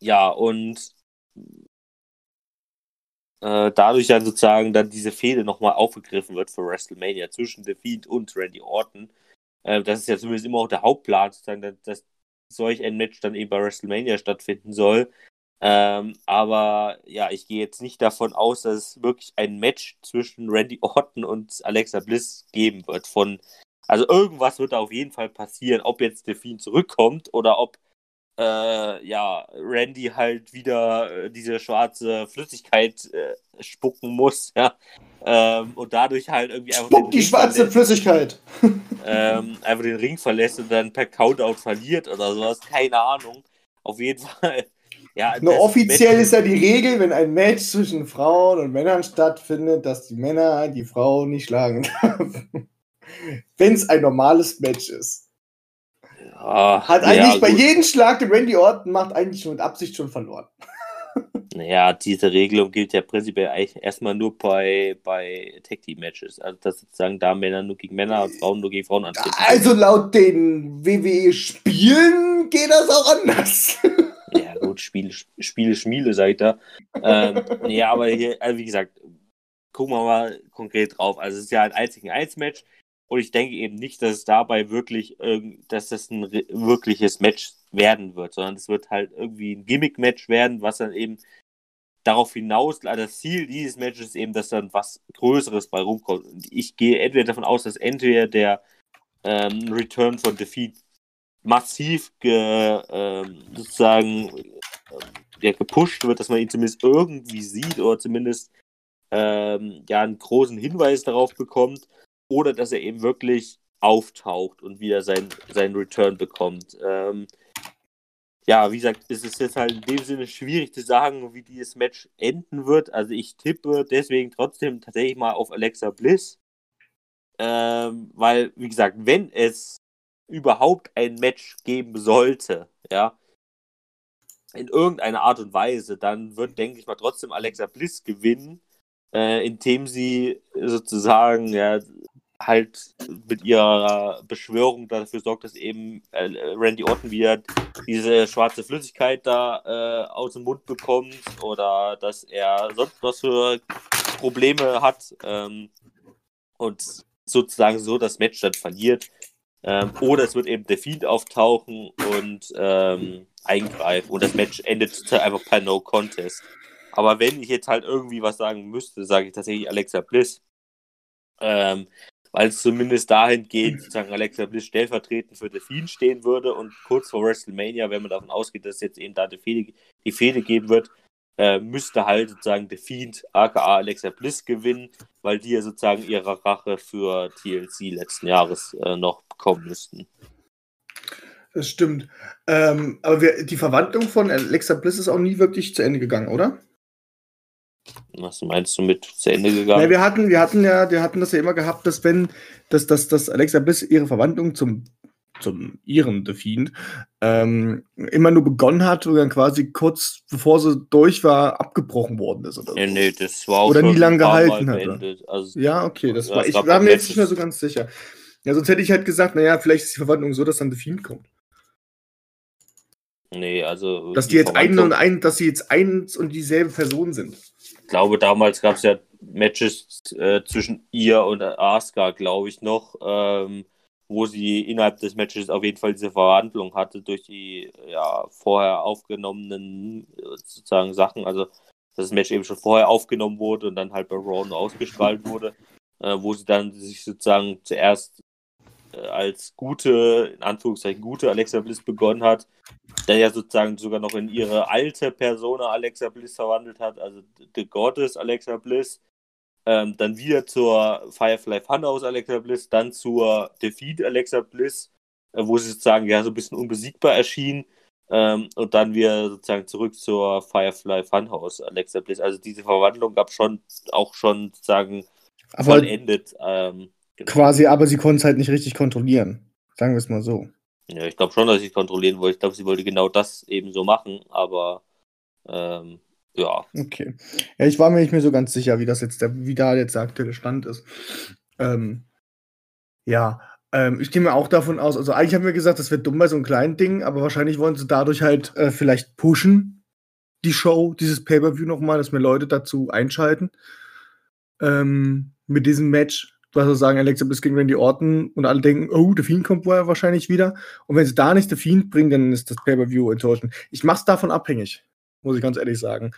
ja, und äh, dadurch dann sozusagen dann diese Fehde nochmal aufgegriffen wird für WrestleMania zwischen The Fiend und Randy Orton. Äh, das ist ja zumindest immer auch der Hauptplan, sozusagen, dass, solch ein Match dann eben bei WrestleMania stattfinden soll. Ähm, aber ja, ich gehe jetzt nicht davon aus, dass es wirklich ein Match zwischen Randy Orton und Alexa Bliss geben wird. Von, also irgendwas wird da auf jeden Fall passieren, ob jetzt Fiend zurückkommt oder ob äh, ja, Randy halt wieder äh, diese schwarze Flüssigkeit äh, spucken muss, ja. Ähm, und dadurch halt irgendwie einfach. Spuck die schwarze verlässt, Flüssigkeit! ähm, einfach den Ring verlässt und dann per Countout verliert oder sowas. Keine Ahnung. Auf jeden Fall. Ja, Nur offiziell Match ist ja die Regel, wenn ein Match zwischen Frauen und Männern stattfindet, dass die Männer die Frauen nicht schlagen dürfen. wenn es ein normales Match ist. Ja, Hat eigentlich ja, bei jedem Schlag, den Randy Orton macht, eigentlich schon mit Absicht schon verloren. Naja, diese Regelung gilt ja prinzipiell eigentlich erstmal nur bei, bei Tag Team Matches. Also, dass sozusagen da Männer nur gegen Männer und Frauen nur gegen Frauen antreten. Also, laut den WWE-Spielen geht das auch anders. Ja, gut, Spiele, Spiele, Schmiele, sag ich da. Ähm, ja, aber hier, also wie gesagt, gucken wir mal konkret drauf. Also, es ist ja ein einzigen Eins-Match. Und ich denke eben nicht, dass es dabei wirklich, dass das ein wirkliches Match werden wird, sondern es wird halt irgendwie ein Gimmick-Match werden, was dann eben darauf hinaus, also das Ziel dieses Matches ist eben, dass dann was Größeres bei rumkommt. Und ich gehe entweder davon aus, dass entweder der ähm, Return von Defeat massiv ge, ähm, sozusagen äh, ja, gepusht wird, dass man ihn zumindest irgendwie sieht oder zumindest ähm, ja einen großen Hinweis darauf bekommt oder dass er eben wirklich auftaucht und wieder sein, sein Return bekommt. Ähm, ja, wie gesagt, es ist jetzt halt in dem Sinne schwierig zu sagen, wie dieses Match enden wird. Also ich tippe deswegen trotzdem tatsächlich mal auf Alexa Bliss. Ähm, weil, wie gesagt, wenn es überhaupt ein Match geben sollte, ja, in irgendeiner Art und Weise, dann wird, denke ich mal, trotzdem Alexa Bliss gewinnen, äh, indem sie sozusagen ja, halt mit ihrer Beschwörung dafür sorgt, dass eben äh, Randy Orton wieder diese schwarze Flüssigkeit da äh, aus dem Mund bekommt oder dass er sonst was für Probleme hat ähm, und sozusagen so das Match dann verliert. Ähm, oder es wird eben der Fiend auftauchen und ähm, eingreifen und das Match endet einfach per No Contest. Aber wenn ich jetzt halt irgendwie was sagen müsste, sage ich tatsächlich Alexa Bliss. Ähm, weil es zumindest dahin geht, sozusagen Alexa Bliss stellvertretend für Fiend stehen würde und kurz vor WrestleMania, wenn man davon ausgeht, dass jetzt eben da die Fehde, die Fehde geben wird, äh, müsste halt sozusagen The Fiend, aka Alexa Bliss, gewinnen, weil die ja sozusagen ihre Rache für TLC letzten Jahres äh, noch bekommen müssten. Das stimmt. Ähm, aber wir, die Verwandlung von Alexa Bliss ist auch nie wirklich zu Ende gegangen, oder? Was meinst du mit zu Ende gegangen? Ja, wir hatten, wir hatten ja, wir hatten das ja immer gehabt, dass wenn, dass, dass, dass Alexa Bliss ihre Verwandlung zum, zum ihren The Fiend ähm, immer nur begonnen hat und dann quasi kurz bevor sie durch war, abgebrochen worden ist. Oder, nee, so. nee, das war auch oder nie lange gehalten hat. Also, ja, okay, das war, ich war mir jetzt nicht mehr so ganz sicher. Ja, sonst hätte ich halt gesagt, naja, vielleicht ist die Verwandlung so, dass dann The Fiend kommt. Nee, also. Dass die, die jetzt ein und ein, dass sie jetzt eins und dieselbe Person sind glaube, damals gab es ja Matches äh, zwischen ihr und Asuka, glaube ich, noch, ähm, wo sie innerhalb des Matches auf jeden Fall diese Verhandlung hatte durch die ja, vorher aufgenommenen sozusagen Sachen. Also, dass das Match eben schon vorher aufgenommen wurde und dann halt bei Raw ausgestrahlt wurde, äh, wo sie dann sich sozusagen zuerst äh, als gute, in Anführungszeichen gute Alexa Bliss begonnen hat, der ja sozusagen sogar noch in ihre alte Persona Alexa Bliss verwandelt hat, also The Goddess Alexa Bliss, ähm, dann wieder zur Firefly Funhouse Alexa Bliss, dann zur Defeat Alexa Bliss, äh, wo sie sozusagen ja so ein bisschen unbesiegbar erschien, ähm, und dann wieder sozusagen zurück zur Firefly Funhouse Alexa Bliss. Also diese Verwandlung gab schon auch schon sozusagen Aber vollendet. Ähm, Genau. Quasi, aber sie konnte es halt nicht richtig kontrollieren. Sagen wir es mal so. Ja, ich glaube schon, dass es kontrollieren wollte. Ich glaube, sie wollte genau das eben so machen, aber ähm, ja. Okay. Ja, ich war mir nicht mehr so ganz sicher, wie das jetzt der, wie da jetzt der aktuelle Stand ist. Ähm, ja, ähm, ich gehe mir auch davon aus, also eigentlich haben wir gesagt, das wird dumm bei so einem kleinen Ding, aber wahrscheinlich wollen sie dadurch halt äh, vielleicht pushen, die Show, dieses Pay-Per-View nochmal, dass mehr Leute dazu einschalten. Ähm, mit diesem Match was wir sagen, Alexa Bliss gegen Randy Orton und alle denken, oh, der Fiend kommt wohl wahrscheinlich wieder. Und wenn sie da nicht der Fiend bringen, dann ist das Pay-Per-View enttäuschend. Ich mach's davon abhängig, muss ich ganz ehrlich sagen.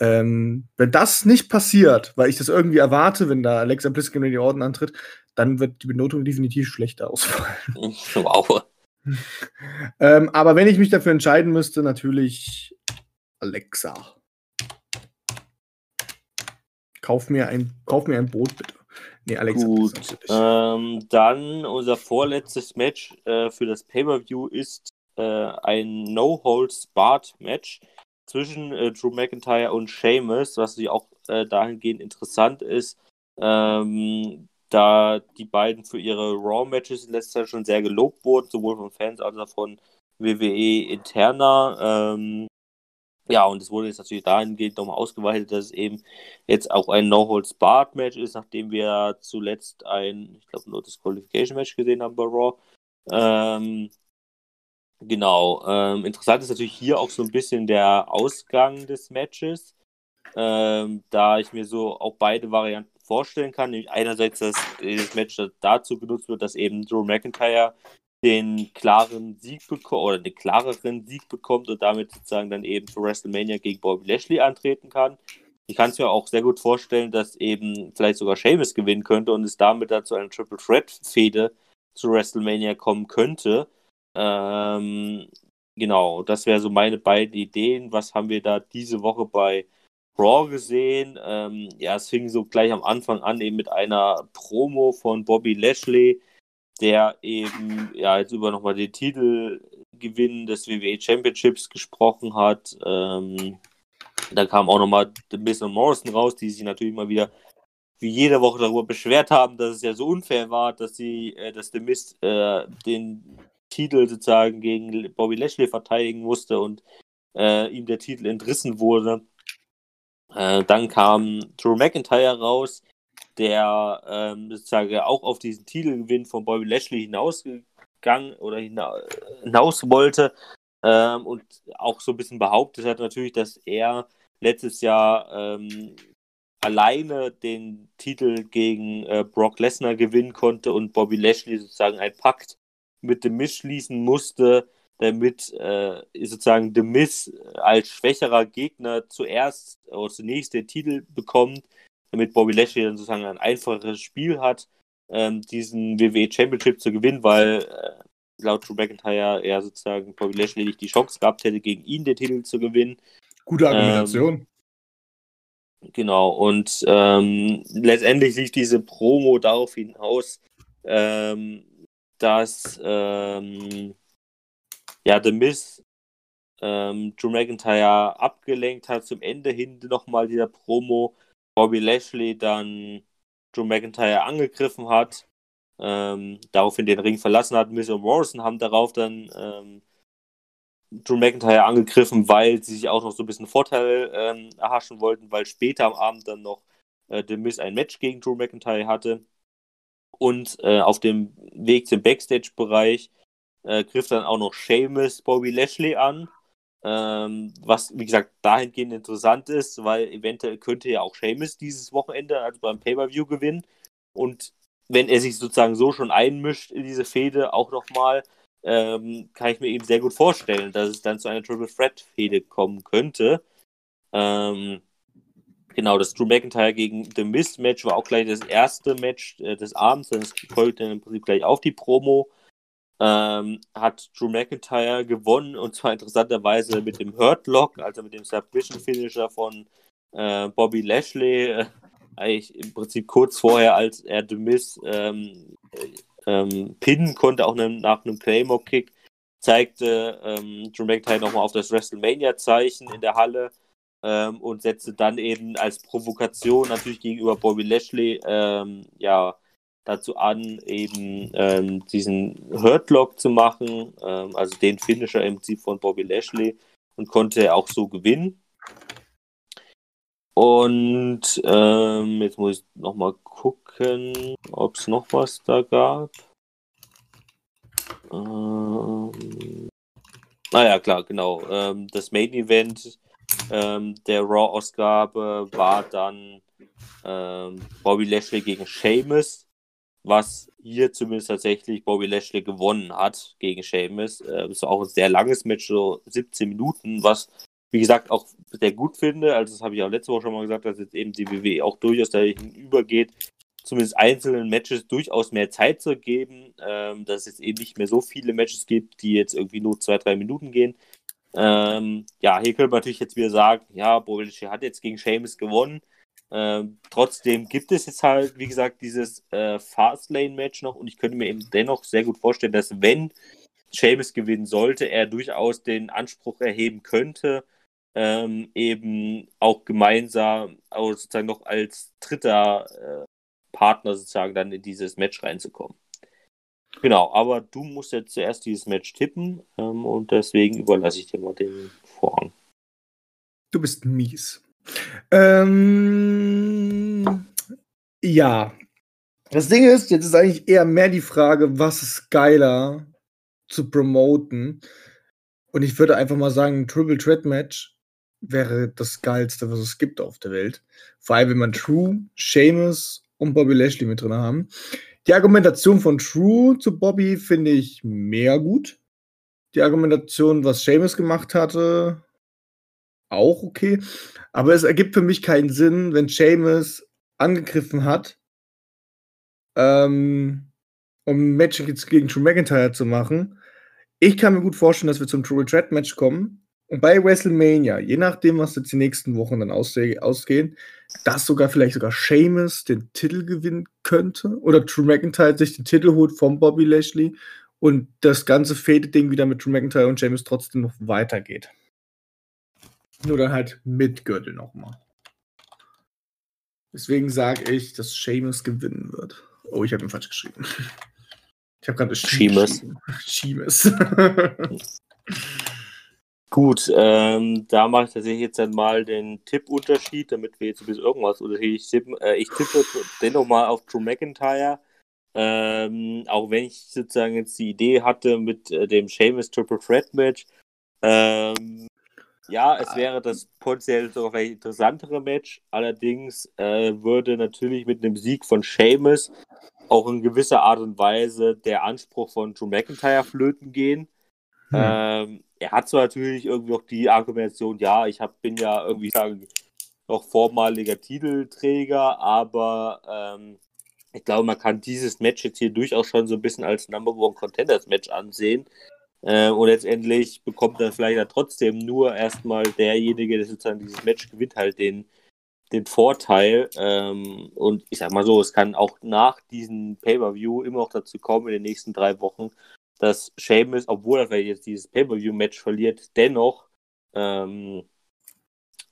Ähm, wenn das nicht passiert, weil ich das irgendwie erwarte, wenn da Alexa Bliss gegen Randy Orton antritt, dann wird die Benotung definitiv schlechter ausfallen. Wow. ähm, aber wenn ich mich dafür entscheiden müsste, natürlich Alexa. Kauf mir ein, kauf mir ein Brot, bitte. Nee, Alexa. Gut. Ähm, dann unser vorletztes Match äh, für das Pay-Per-View ist äh, ein No-Holds-Barred-Match zwischen äh, Drew McIntyre und Sheamus, was natürlich auch äh, dahingehend interessant ist, ähm, da die beiden für ihre Raw-Matches in letzter Zeit schon sehr gelobt wurden, sowohl von Fans als auch von WWE interner. Ähm, ja, und es wurde jetzt natürlich dahingehend nochmal ausgeweitet, dass es eben jetzt auch ein No-Holds-Barred-Match ist, nachdem wir zuletzt ein, ich glaube, nur das Qualification-Match gesehen haben bei Raw. Ähm, genau. Ähm, interessant ist natürlich hier auch so ein bisschen der Ausgang des Matches, ähm, da ich mir so auch beide Varianten vorstellen kann. Nämlich einerseits, dass das Match dazu genutzt wird, dass eben Drew McIntyre den klaren Sieg bekommt oder den klareren Sieg bekommt und damit sozusagen dann eben für WrestleMania gegen Bobby Lashley antreten kann. Ich kann es mir auch sehr gut vorstellen, dass eben vielleicht sogar Sheamus gewinnen könnte und es damit dazu eine Triple Threat Fehde zu WrestleMania kommen könnte. Ähm, genau, das wäre so meine beiden Ideen. Was haben wir da diese Woche bei Raw gesehen? Ähm, ja, es fing so gleich am Anfang an eben mit einer Promo von Bobby Lashley, der eben ja jetzt über nochmal den Titelgewinn des WWE Championships gesprochen hat. Ähm, da kam auch nochmal Miz und Morrison raus, die sich natürlich mal wieder wie jede Woche darüber beschwert haben, dass es ja so unfair war, dass sie, äh, dass The Miz äh, den Titel sozusagen gegen Bobby Lashley verteidigen musste und äh, ihm der Titel entrissen wurde. Äh, dann kam Drew McIntyre raus, der ähm, sozusagen auch auf diesen Titelgewinn von Bobby Lashley hinausgegangen oder hinaus wollte ähm, und auch so ein bisschen behauptet hat natürlich, dass er letztes Jahr ähm, alleine den Titel gegen äh, Brock Lesnar gewinnen konnte und Bobby Lashley sozusagen einen Pakt mit dem Miss schließen musste, damit äh, sozusagen The Miss als schwächerer Gegner zuerst oder zunächst den Titel bekommt damit Bobby Lashley dann sozusagen ein einfaches Spiel hat, ähm, diesen WWE Championship zu gewinnen, weil äh, laut Drew McIntyre er sozusagen Bobby Lashley nicht die Chance gehabt hätte, gegen ihn den Titel zu gewinnen. Gute Argumentation. Ähm, genau, und ähm, letztendlich lief diese Promo darauf hinaus, ähm, dass ähm, ja, The Miz ähm, Drew McIntyre abgelenkt hat zum Ende hin nochmal dieser Promo Bobby Lashley dann Drew McIntyre angegriffen hat, ähm, daraufhin den Ring verlassen hat. Miz und Morrison haben darauf dann ähm, Drew McIntyre angegriffen, weil sie sich auch noch so ein bisschen Vorteil ähm, erhaschen wollten, weil später am Abend dann noch äh, The Miz ein Match gegen Drew McIntyre hatte. Und äh, auf dem Weg zum Backstage-Bereich äh, griff dann auch noch Seamus Bobby Lashley an. Ähm, was, wie gesagt, dahingehend interessant ist, weil eventuell könnte ja auch Seamus dieses Wochenende, also beim Pay-Per-View gewinnen. Und wenn er sich sozusagen so schon einmischt in diese Fehde auch nochmal, ähm, kann ich mir eben sehr gut vorstellen, dass es dann zu einer Triple Threat Fehde kommen könnte. Ähm, genau, das Drew McIntyre gegen The Mist Match war auch gleich das erste Match äh, des Abends, das folgte im Prinzip gleich auf die Promo ähm, hat Drew McIntyre gewonnen und zwar interessanterweise mit dem Hurt Lock, also mit dem Submission Finisher von äh, Bobby Lashley. Äh, eigentlich im Prinzip kurz vorher, als er The Miz ähm, ähm, pinnen konnte, auch ne, nach einem Claymore Kick, zeigte ähm, Drew McIntyre nochmal auf das WrestleMania-Zeichen in der Halle ähm, und setzte dann eben als Provokation natürlich gegenüber Bobby Lashley ähm, ja dazu an, eben ähm, diesen Hurtlock zu machen, ähm, also den Finisher im Prinzip von Bobby Lashley und konnte auch so gewinnen. Und ähm, jetzt muss ich nochmal gucken, ob es noch was da gab. Ähm, naja, klar, genau. Ähm, das Main Event ähm, der Raw-Ausgabe war dann ähm, Bobby Lashley gegen Sheamus was hier zumindest tatsächlich Bobby Lashley gewonnen hat gegen Sheamus. Äh, das war auch ein sehr langes Match, so 17 Minuten, was wie gesagt auch sehr gut finde. Also das habe ich auch letzte Woche schon mal gesagt, dass jetzt eben die WWE auch durchaus dahin übergeht, zumindest einzelnen Matches durchaus mehr Zeit zu geben, ähm, dass es eben nicht mehr so viele Matches gibt, die jetzt irgendwie nur zwei, drei Minuten gehen. Ähm, ja, hier könnte man natürlich jetzt wieder sagen, ja, Bobelic hat jetzt gegen Sheamus gewonnen. Ähm, trotzdem gibt es jetzt halt, wie gesagt, dieses äh, Fastlane-Match noch und ich könnte mir eben dennoch sehr gut vorstellen, dass wenn Sheamus gewinnen sollte, er durchaus den Anspruch erheben könnte, ähm, eben auch gemeinsam, also sozusagen noch als dritter äh, Partner sozusagen dann in dieses Match reinzukommen. Genau, aber du musst jetzt zuerst dieses Match tippen ähm, und deswegen überlasse ich dir mal den Vorhang. Du bist mies. Ähm, ja. Das Ding ist, jetzt ist eigentlich eher mehr die Frage, was ist geiler zu promoten? Und ich würde einfach mal sagen, ein Triple Threat Match wäre das geilste, was es gibt auf der Welt. Vor allem, wenn man True, Seamus und Bobby Lashley mit drin haben. Die Argumentation von True zu Bobby finde ich mehr gut. Die Argumentation, was Seamus gemacht hatte, auch okay. Aber es ergibt für mich keinen Sinn, wenn Seamus angegriffen hat, ähm, um ein Match gegen Drew McIntyre zu machen. Ich kann mir gut vorstellen, dass wir zum Triple Threat Match kommen. Und bei WrestleMania, je nachdem, was jetzt die nächsten Wochen dann ausgehen, dass sogar vielleicht sogar Sheamus den Titel gewinnen könnte oder Drew McIntyre sich den Titel holt vom Bobby Lashley und das ganze Fade-Ding wieder mit Drew McIntyre und Sheamus trotzdem noch weitergeht. Nur dann halt mit Gürtel nochmal. Deswegen sage ich, dass Sheamus gewinnen wird. Oh, ich habe ihn falsch geschrieben. Ich habe gerade Sheamus. Sheamus. Gut, ähm, da mache ich tatsächlich jetzt dann mal den Tippunterschied, damit wir jetzt ein bisschen irgendwas unterschiedlich tippen. Äh, ich tippe dennoch mal auf Drew McIntyre. Ähm, auch wenn ich sozusagen jetzt die Idee hatte mit äh, dem Sheamus Triple Threat Match. Ähm, ja, es wäre das potenziell sogar vielleicht interessantere Match. Allerdings äh, würde natürlich mit einem Sieg von Sheamus auch in gewisser Art und Weise der Anspruch von Drew McIntyre flöten gehen. Hm. Ähm, er hat zwar natürlich irgendwie auch die Argumentation, ja, ich hab, bin ja irgendwie sagen, noch vormaliger Titelträger, aber ähm, ich glaube, man kann dieses Match jetzt hier durchaus schon so ein bisschen als Number One Contenders Match ansehen. Äh, und letztendlich bekommt dann vielleicht ja trotzdem nur erstmal derjenige, der sozusagen dieses Match gewinnt, halt den, den Vorteil. Ähm, und ich sag mal so, es kann auch nach diesem Pay-Per-View immer noch dazu kommen, in den nächsten drei Wochen, dass Sheamus, obwohl er jetzt dieses Pay-Per-View-Match verliert, dennoch ähm,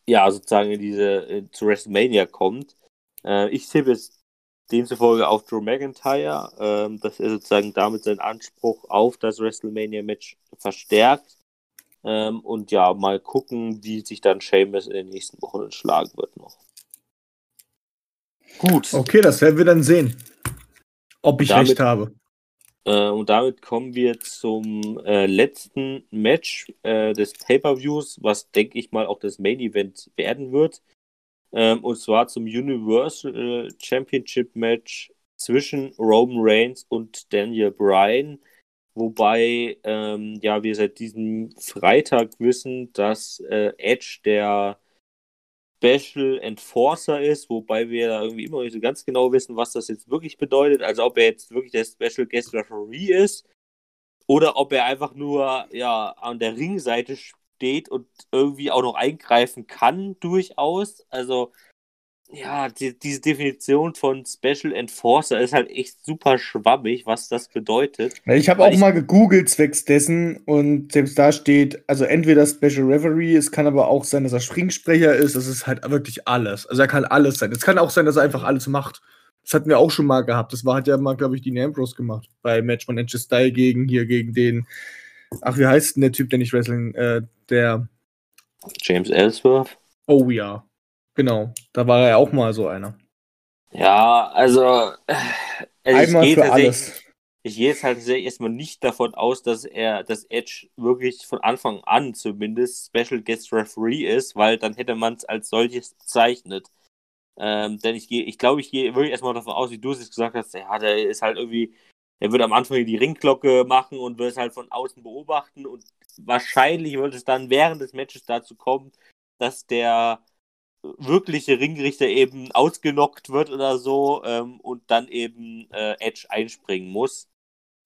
ja, sozusagen in diese in, zu WrestleMania kommt. Äh, ich tippe es demzufolge auf Drew McIntyre, ähm, dass er sozusagen damit seinen Anspruch auf das WrestleMania-Match verstärkt. Ähm, und ja, mal gucken, wie sich dann Sheamus in den nächsten Wochen entschlagen wird noch. Gut. Okay, das werden wir dann sehen. Ob ich damit, recht habe. Äh, und damit kommen wir zum äh, letzten Match äh, des Pay-Per-Views, was denke ich mal auch das Main Event werden wird. Ähm, und zwar zum Universal Championship Match zwischen Roman Reigns und Daniel Bryan. Wobei ähm, ja wir seit diesem Freitag wissen, dass äh, Edge der Special Enforcer ist, wobei wir da irgendwie immer nicht so ganz genau wissen, was das jetzt wirklich bedeutet. Also ob er jetzt wirklich der Special Guest Referee ist oder ob er einfach nur ja an der Ringseite steht und irgendwie auch noch eingreifen kann durchaus. Also ja, die, diese Definition von Special Enforcer ist halt echt super schwammig, was das bedeutet. Ich habe auch ich, mal gegoogelt zwecks dessen und selbst da steht, also entweder Special Referee, es kann aber auch sein, dass er Springsprecher ist, das ist halt wirklich alles. Also er kann alles sein. Es kann auch sein, dass er einfach alles macht. Das hatten wir auch schon mal gehabt. Das war, hat ja mal, glaube ich, Dean Ambrose gemacht. Bei Match von Edge Style gegen hier, gegen den, ach, wie heißt denn der Typ, der nicht Wrestling, äh, der James Ellsworth? Oh ja. Genau, da war er ja auch mal so einer. Ja, also, äh, also Einmal für alles. Ich gehe jetzt halt erstmal nicht davon aus, dass er, dass Edge wirklich von Anfang an zumindest Special Guest Referee ist, weil dann hätte man es als solches bezeichnet. Ähm, denn ich gehe, ich glaube, ich gehe wirklich erstmal davon aus, wie du es gesagt hast, ja, der ist halt irgendwie, er wird am Anfang die Ringglocke machen und wird es halt von außen beobachten und wahrscheinlich wird es dann während des Matches dazu kommen, dass der wirkliche Ringrichter eben ausgenockt wird oder so ähm, und dann eben äh, Edge einspringen muss.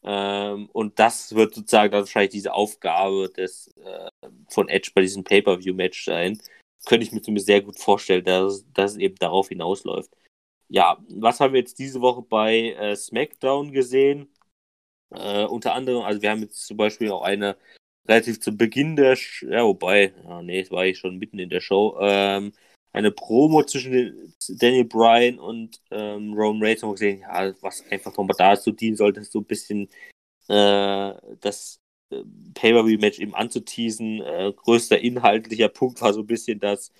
Ähm, und das wird sozusagen dann wahrscheinlich diese Aufgabe des, äh, von Edge bei diesem Pay-Per-View-Match sein. Könnte ich mir zumindest sehr gut vorstellen, dass, dass es eben darauf hinausläuft. Ja, was haben wir jetzt diese Woche bei äh, SmackDown gesehen? Äh, unter anderem, also wir haben jetzt zum Beispiel auch eine relativ zu Beginn der, Sh ja, wobei, ja, nee, es war ich schon mitten in der Show, ähm, eine Promo zwischen Daniel Bryan und ähm, Roman Reigns haben gesehen, ja, was einfach nochmal dazu dienen sollte, so ein bisschen äh, das äh, Pay-Per-View-Match eben anzuteasen. Äh, größter inhaltlicher Punkt war so ein bisschen, dass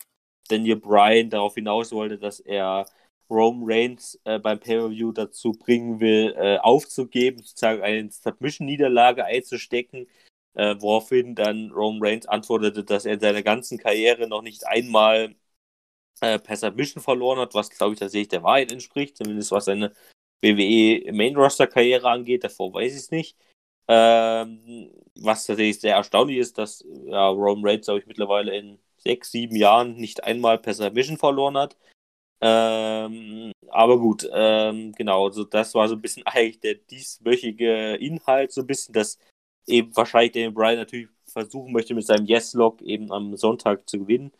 Daniel Bryan darauf hinaus wollte, dass er Roman Reigns äh, beim Pay-Per-View dazu bringen will, äh, aufzugeben, sozusagen eine Submission-Niederlage einzustecken äh, woraufhin dann Roman Reigns antwortete, dass er in seiner ganzen Karriere noch nicht einmal äh, per Submission verloren hat, was glaube ich tatsächlich der Wahrheit entspricht, zumindest was seine WWE Main Roster Karriere angeht, davor weiß ich es nicht. Ähm, was tatsächlich sehr erstaunlich ist, dass ja, Roman Reigns, glaube ich, mittlerweile in sechs, sieben Jahren nicht einmal per Submission verloren hat. Ähm, aber gut, ähm, genau, also das war so ein bisschen eigentlich der dieswöchige Inhalt, so ein bisschen das eben wahrscheinlich Daniel Bryan natürlich versuchen möchte, mit seinem Yes-Log eben am Sonntag zu gewinnen.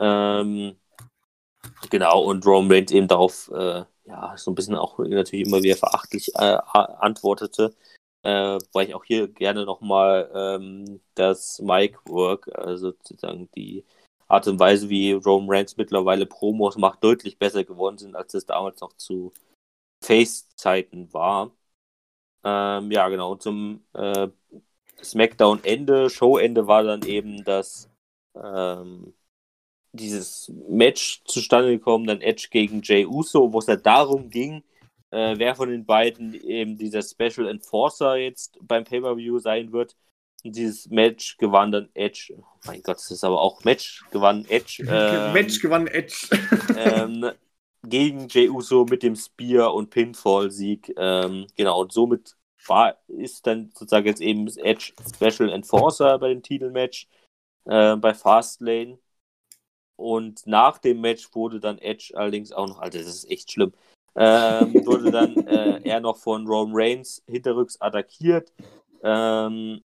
Ähm, genau, und Roman Reigns eben darauf, äh, ja, so ein bisschen auch natürlich immer wieder verachtlich äh, antwortete. Äh, weil ich auch hier gerne nochmal ähm, das Mic-Work, also sozusagen die Art und Weise, wie Roman Reigns mittlerweile Promos macht, deutlich besser geworden sind, als es damals noch zu Face-Zeiten war. Ähm, ja, genau. Und zum äh, Smackdown-Ende, Show-Ende war dann eben, dass ähm, dieses Match zustande gekommen, dann Edge gegen Jay Uso, wo es ja darum ging, äh, wer von den beiden eben dieser Special Enforcer jetzt beim Pay-Per-View sein wird. Dieses Match gewann dann Edge. Oh mein Gott, das ist aber auch Match gewann Edge. Ähm, Match gewann Edge. ähm, gegen Jey Uso mit dem Spear und Pinfall-Sieg. Ähm, genau, und somit war, ist dann sozusagen jetzt eben Edge Special Enforcer bei dem Titelmatch äh, bei Fastlane. Und nach dem Match wurde dann Edge allerdings auch noch, Alter, das ist echt schlimm, ähm, wurde dann äh, er noch von Roman Reigns hinterrücks attackiert. Ähm,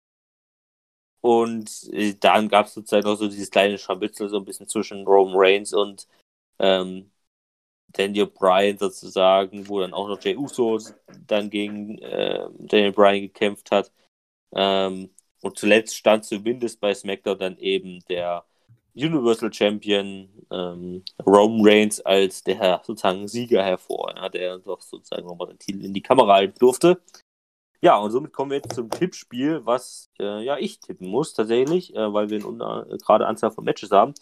und äh, dann gab es sozusagen noch so dieses kleine Scharmützel so ein bisschen zwischen Roman Reigns und ähm, Daniel Bryan sozusagen, wo dann auch noch Jay Uso dann gegen äh, Daniel Bryan gekämpft hat. Ähm, und zuletzt stand zumindest bei SmackDown dann eben der Universal Champion ähm, Roman Reigns als der sozusagen Sieger hervor, ja, der doch sozusagen nochmal den Titel in die Kamera halten durfte. Ja, und somit kommen wir jetzt zum Tippspiel, was äh, ja ich tippen muss tatsächlich, äh, weil wir eine äh, gerade Anzahl von Matches haben.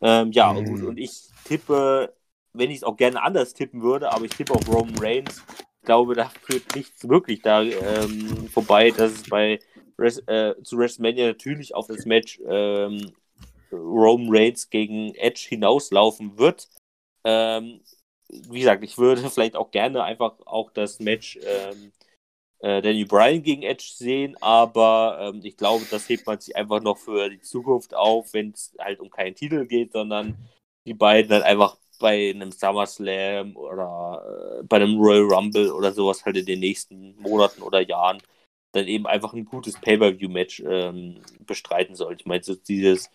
Ähm, ja, mhm. gut, und ich tippe wenn ich es auch gerne anders tippen würde, aber ich tippe auf Roman Reigns. Ich glaube, da führt nichts wirklich da ähm, vorbei, dass es bei Res äh, zu WrestleMania natürlich auf das Match ähm, Roman Reigns gegen Edge hinauslaufen wird. Ähm, wie gesagt, ich würde vielleicht auch gerne einfach auch das Match ähm, äh, Danny Bryan gegen Edge sehen, aber ähm, ich glaube, das hebt man sich einfach noch für die Zukunft auf, wenn es halt um keinen Titel geht, sondern die beiden dann einfach bei einem SummerSlam oder äh, bei einem Royal Rumble oder sowas halt in den nächsten Monaten oder Jahren dann eben einfach ein gutes Pay-Per-View-Match ähm, bestreiten soll. Ich meine, so dieses,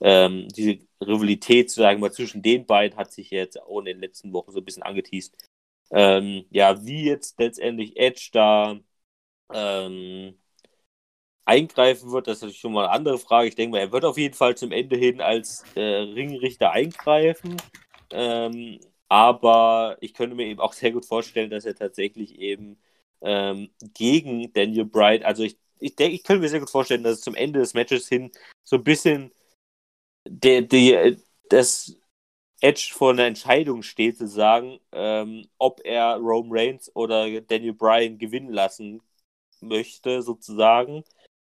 ähm, diese Rivalität, sagen wir, zwischen den beiden hat sich jetzt auch in den letzten Wochen so ein bisschen angeteased. Ähm, ja, wie jetzt letztendlich Edge da ähm, eingreifen wird, das ist schon mal eine andere Frage. Ich denke mal, er wird auf jeden Fall zum Ende hin als äh, Ringrichter eingreifen. Ähm, aber ich könnte mir eben auch sehr gut vorstellen, dass er tatsächlich eben ähm, gegen Daniel Bryan, also ich, ich denke, ich könnte mir sehr gut vorstellen, dass es zum Ende des Matches hin so ein bisschen der, der, das Edge vor einer Entscheidung steht, zu sagen, ähm, ob er Rome Reigns oder Daniel Bryan gewinnen lassen möchte, sozusagen.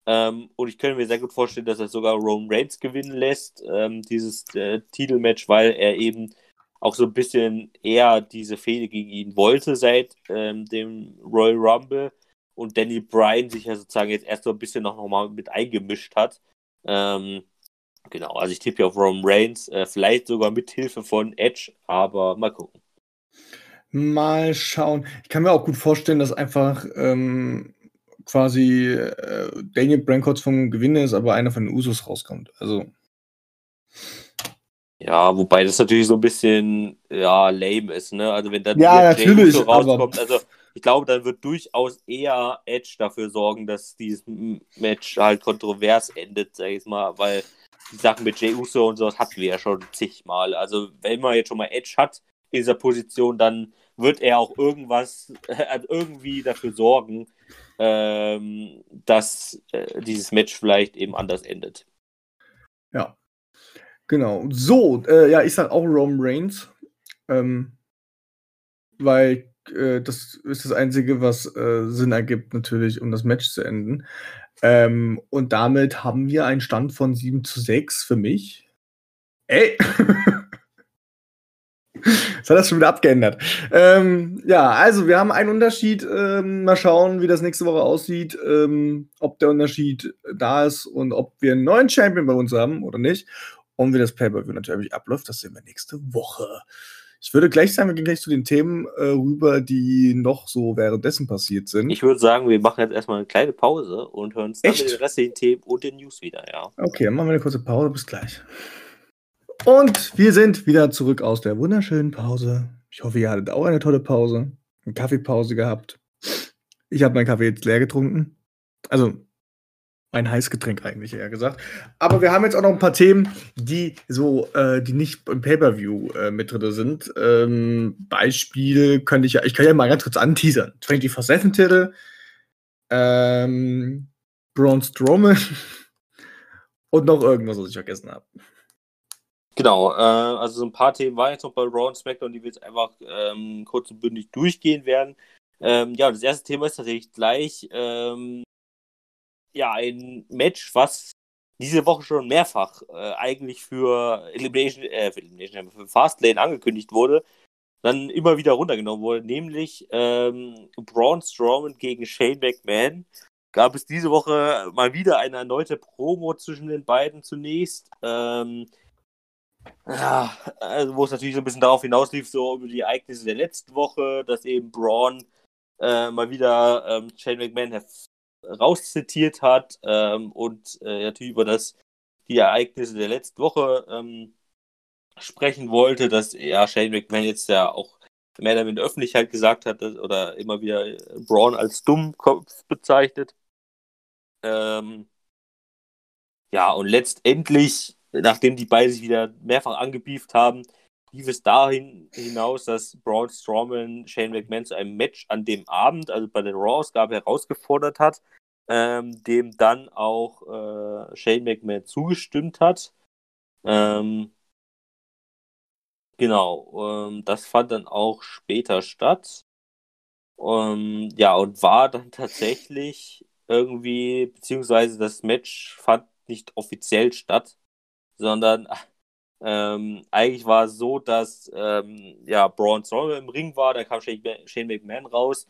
Ähm, und ich könnte mir sehr gut vorstellen, dass er sogar Roman Reigns gewinnen lässt, ähm, dieses äh, Titelmatch, weil er eben auch so ein bisschen eher diese Fehde gegen ihn wollte seit ähm, dem Royal Rumble und Danny Bryan sich ja sozusagen jetzt erst so ein bisschen noch, noch mal mit eingemischt hat. Ähm, Genau, also ich tippe ja auf Roman Reigns, äh, vielleicht sogar mit Hilfe von Edge, aber mal gucken. Mal schauen. Ich kann mir auch gut vorstellen, dass einfach ähm, quasi äh, Daniel kurz vom Gewinn ist, aber einer von den Usos rauskommt. Also. Ja, wobei das natürlich so ein bisschen ja, lame ist, ne? Also wenn dann Ja, natürlich, Uso rauskommt, also ich glaube, dann wird durchaus eher Edge dafür sorgen, dass dieses Match halt kontrovers endet, sag ich mal, weil die Sachen mit Jay Uso und sowas hatten wir ja schon zigmal. Also wenn man jetzt schon mal Edge hat in dieser Position, dann wird er auch irgendwas, also irgendwie dafür sorgen, ähm, dass äh, dieses Match vielleicht eben anders endet. Ja. Genau. So, äh, ja, ich sag auch Roman Reigns. Ähm, weil äh, das ist das Einzige, was äh, Sinn ergibt, natürlich, um das Match zu enden. Ähm, und damit haben wir einen Stand von 7 zu 6 für mich. Ey! Das hat das schon wieder abgeändert. Ähm, ja, also wir haben einen Unterschied. Ähm, mal schauen, wie das nächste Woche aussieht, ähm, ob der Unterschied da ist und ob wir einen neuen Champion bei uns haben oder nicht. Und wie das Pay-Per-View natürlich abläuft, das sehen wir nächste Woche. Ich würde gleich sagen, wir gehen gleich zu den Themen äh, rüber, die noch so währenddessen passiert sind. Ich würde sagen, wir machen jetzt erstmal eine kleine Pause und hören uns dann Echt? mit den restlichen Themen und den News wieder, ja. Okay, dann machen wir eine kurze Pause. Bis gleich. Und wir sind wieder zurück aus der wunderschönen Pause. Ich hoffe, ihr hattet auch eine tolle Pause. Eine Kaffeepause gehabt. Ich habe meinen Kaffee jetzt leer getrunken. Also ein Heißgetränk eigentlich, eher gesagt. Aber wir haben jetzt auch noch ein paar Themen, die so, äh, die nicht im Pay-Per-View äh, mit drin sind. Ähm, Beispiel könnte ich ja, ich kann ja mal ganz kurz anteasern. 24-7-Titel, ähm, Braun Strowman und noch irgendwas, was ich vergessen habe. Genau, äh, also so ein paar Themen waren jetzt noch bei Raw und SmackDown, die wir jetzt einfach ähm, kurz und bündig durchgehen werden. Ähm, ja, das erste Thema ist tatsächlich gleich ähm, ja ein Match, was diese Woche schon mehrfach äh, eigentlich für Elimination, äh, für Elimination, für Fastlane angekündigt wurde, dann immer wieder runtergenommen wurde, nämlich ähm, Braun Strowman gegen Shane McMahon. Gab es diese Woche mal wieder eine erneute Promo zwischen den beiden zunächst. Ähm, ja, also wo es natürlich so ein bisschen darauf hinauslief, so über die Ereignisse der letzten Woche, dass eben Braun äh, mal wieder ähm, Shane McMahon rauszitiert hat ähm, und äh, natürlich über das, die Ereignisse der letzten Woche ähm, sprechen wollte, dass ja Shane McMahon jetzt ja auch mehr oder weniger öffentlich halt gesagt hat dass, oder immer wieder äh, Braun als Dummkopf bezeichnet. Ähm, ja, und letztendlich, nachdem die beiden sich wieder mehrfach angebieft haben, lief es dahin hinaus, dass Braun Strowman Shane McMahon zu einem Match an dem Abend, also bei der Raw-Ausgabe, herausgefordert hat, ähm, dem dann auch äh, Shane McMahon zugestimmt hat. Ähm, genau, ähm, das fand dann auch später statt. Ähm, ja, und war dann tatsächlich irgendwie, beziehungsweise das Match fand nicht offiziell statt, sondern ähm, eigentlich war es so, dass ähm, ja, Braun Strowman im Ring war, da kam Shane, McMahon raus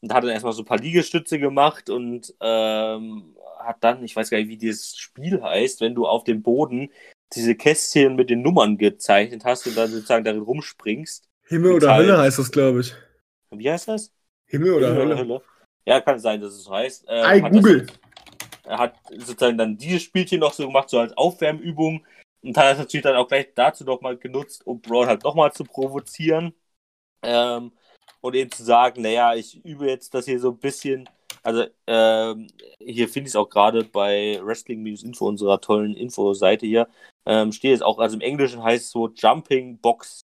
und hat dann erstmal so ein paar Liegestütze gemacht und ähm, hat dann, ich weiß gar nicht, wie dieses Spiel heißt, wenn du auf dem Boden diese Kästchen mit den Nummern gezeichnet hast und dann sozusagen darin rumspringst. Himmel oder. Hölle heißt das, glaube ich. Wie heißt das? Himmel oder Hölle. Ja, kann sein, dass es so heißt. Ähm, Ei, Google. Das, er hat sozusagen dann dieses Spielchen noch so gemacht, so als Aufwärmübung. Und hat das natürlich dann auch gleich dazu nochmal genutzt, um Braun halt nochmal zu provozieren. Ähm, und eben zu sagen, naja, ich übe jetzt das hier so ein bisschen. Also, ähm, hier finde ich es auch gerade bei Wrestling-Info, unserer tollen Info-Seite hier. Ähm, steht es auch, also im Englischen heißt es so Jumping Box.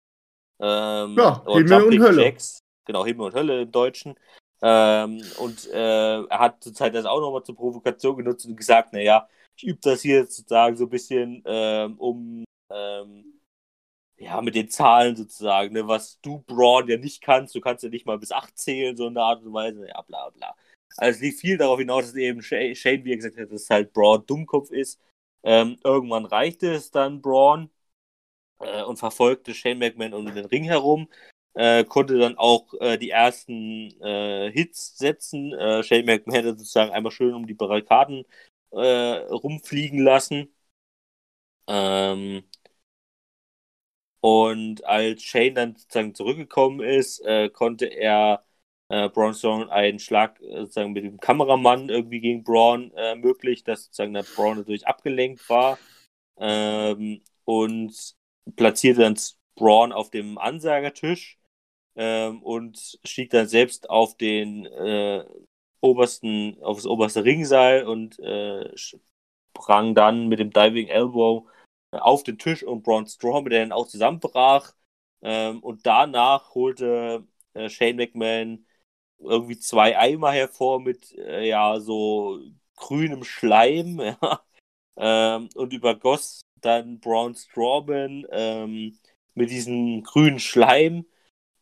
Ähm, Ja, oder Himmel und Hölle. Jacks. Genau, Himmel und Hölle im Deutschen. Ähm, und äh, er hat zur Zeit das auch nochmal zur Provokation genutzt und gesagt, naja, ich übe das hier sozusagen so ein bisschen, ähm, um ähm, ja, mit den Zahlen sozusagen, ne, was du Braun ja nicht kannst, du kannst ja nicht mal bis 8 zählen, so in der Art und Weise, ja, bla bla. Also es lief viel darauf hinaus, dass eben Sha- Shane, wie er gesagt hat, dass halt Braun Dummkopf ist. Ähm, irgendwann reichte es dann Braun äh, und verfolgte Shane McMahon um den Ring herum äh, konnte dann auch äh, die ersten äh, Hits setzen. Äh, Shane McMahon hat sozusagen einmal schön um die Barrikaden äh, rumfliegen lassen. Ähm, und als Shane dann sozusagen zurückgekommen ist, äh, konnte er äh, Braun Strowman einen Schlag äh, sozusagen mit dem Kameramann irgendwie gegen Braun äh, möglich, dass sozusagen der Braun natürlich abgelenkt war ähm, und platzierte dann Braun auf dem Ansagertisch ähm, und stieg dann selbst auf den äh, obersten, auf das oberste Ringseil und äh, sprang dann mit dem Diving Elbow auf den Tisch und Braun Strowman, der dann auch zusammenbrach. Ähm, und danach holte äh, Shane McMahon irgendwie zwei Eimer hervor mit äh, ja so grünem Schleim ja, ähm, und übergoss dann Braun Strowman ähm, mit diesem grünen Schleim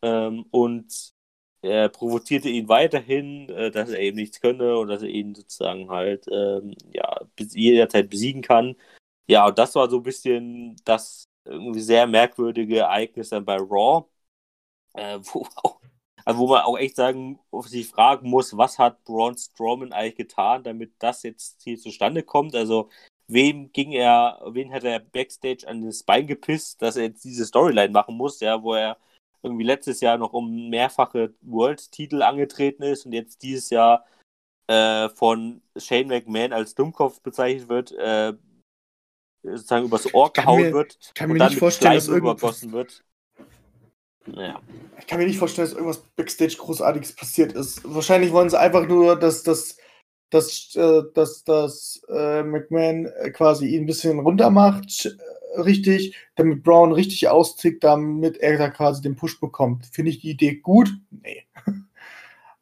ähm, und er provozierte ihn weiterhin, äh, dass er eben nichts könne und dass er ihn sozusagen halt ähm, ja, jederzeit besiegen kann. Ja, und das war so ein bisschen das irgendwie sehr merkwürdige Ereignis dann bei Raw, äh, wo, also wo man auch echt sagen, sich fragen muss, was hat Braun Strowman eigentlich getan, damit das jetzt hier zustande kommt. Also wem ging er, wen hat er Backstage an das Bein gepisst, dass er jetzt diese Storyline machen muss, ja, wo er irgendwie letztes Jahr noch um mehrfache World-Titel angetreten ist und jetzt dieses Jahr äh, von Shane McMahon als Dummkopf bezeichnet wird, äh, sozusagen übers Ohr gehauen mir, wird kann und mir dann nicht mit vorstellen, dass Schleim irgendwas, übergossen wird. Naja. ich kann mir nicht vorstellen, dass irgendwas Backstage Großartiges passiert ist. Wahrscheinlich wollen sie einfach nur, dass das dass, äh, dass, dass äh, McMahon äh, quasi ihn ein bisschen runter macht, richtig, damit Brown richtig austickt, damit er da quasi den Push bekommt. Finde ich die Idee gut? Nee.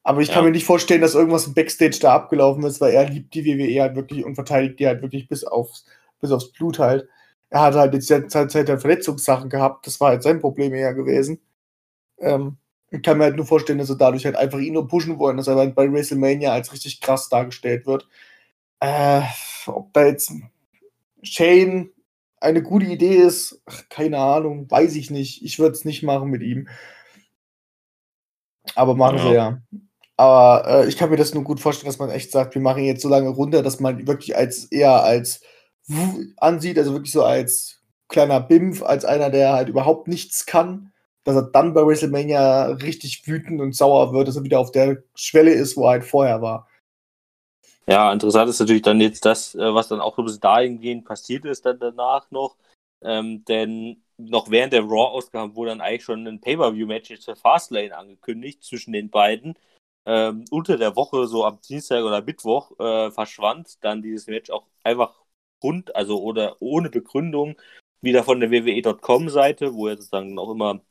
Aber ich kann Ja. mir nicht vorstellen, dass irgendwas im Backstage da abgelaufen ist, weil er liebt die WWE halt wirklich und verteidigt die halt wirklich bis aufs, bis aufs Blut halt. Er hat halt jetzt die Zeit, der Verletzungssachen gehabt, das war halt sein Problem eher gewesen. Ähm, ich kann mir halt nur vorstellen, dass sie dadurch halt einfach ihn nur pushen wollen, dass er halt bei WrestleMania als richtig krass dargestellt wird. Äh, ob da jetzt Shane eine gute Idee ist, ach, keine Ahnung, weiß ich nicht. Ich würde es nicht machen mit ihm. Aber machen Ja. sie ja. Aber äh, ich kann mir das nur gut vorstellen, dass man echt sagt, wir machen jetzt so lange runter, dass man wirklich als eher als ansieht, also wirklich so als kleiner Bimpf, als einer, der halt überhaupt nichts kann, dass er dann bei WrestleMania richtig wütend und sauer wird, dass er wieder auf der Schwelle ist, wo er halt vorher war. Ja, interessant ist natürlich dann jetzt das, äh, was dann auch so bis dahingehend passiert ist, dann danach noch. Ähm, denn noch während der Raw-Ausgabe wurde dann eigentlich schon ein Pay-Per-View-Match jetzt für Fastlane angekündigt zwischen den beiden. Ähm, unter der Woche, so am Dienstag oder Mittwoch, äh, verschwand dann dieses Match auch einfach rund, also oder ohne Begründung wieder von der WWE.com-Seite, wo ja sozusagen auch immer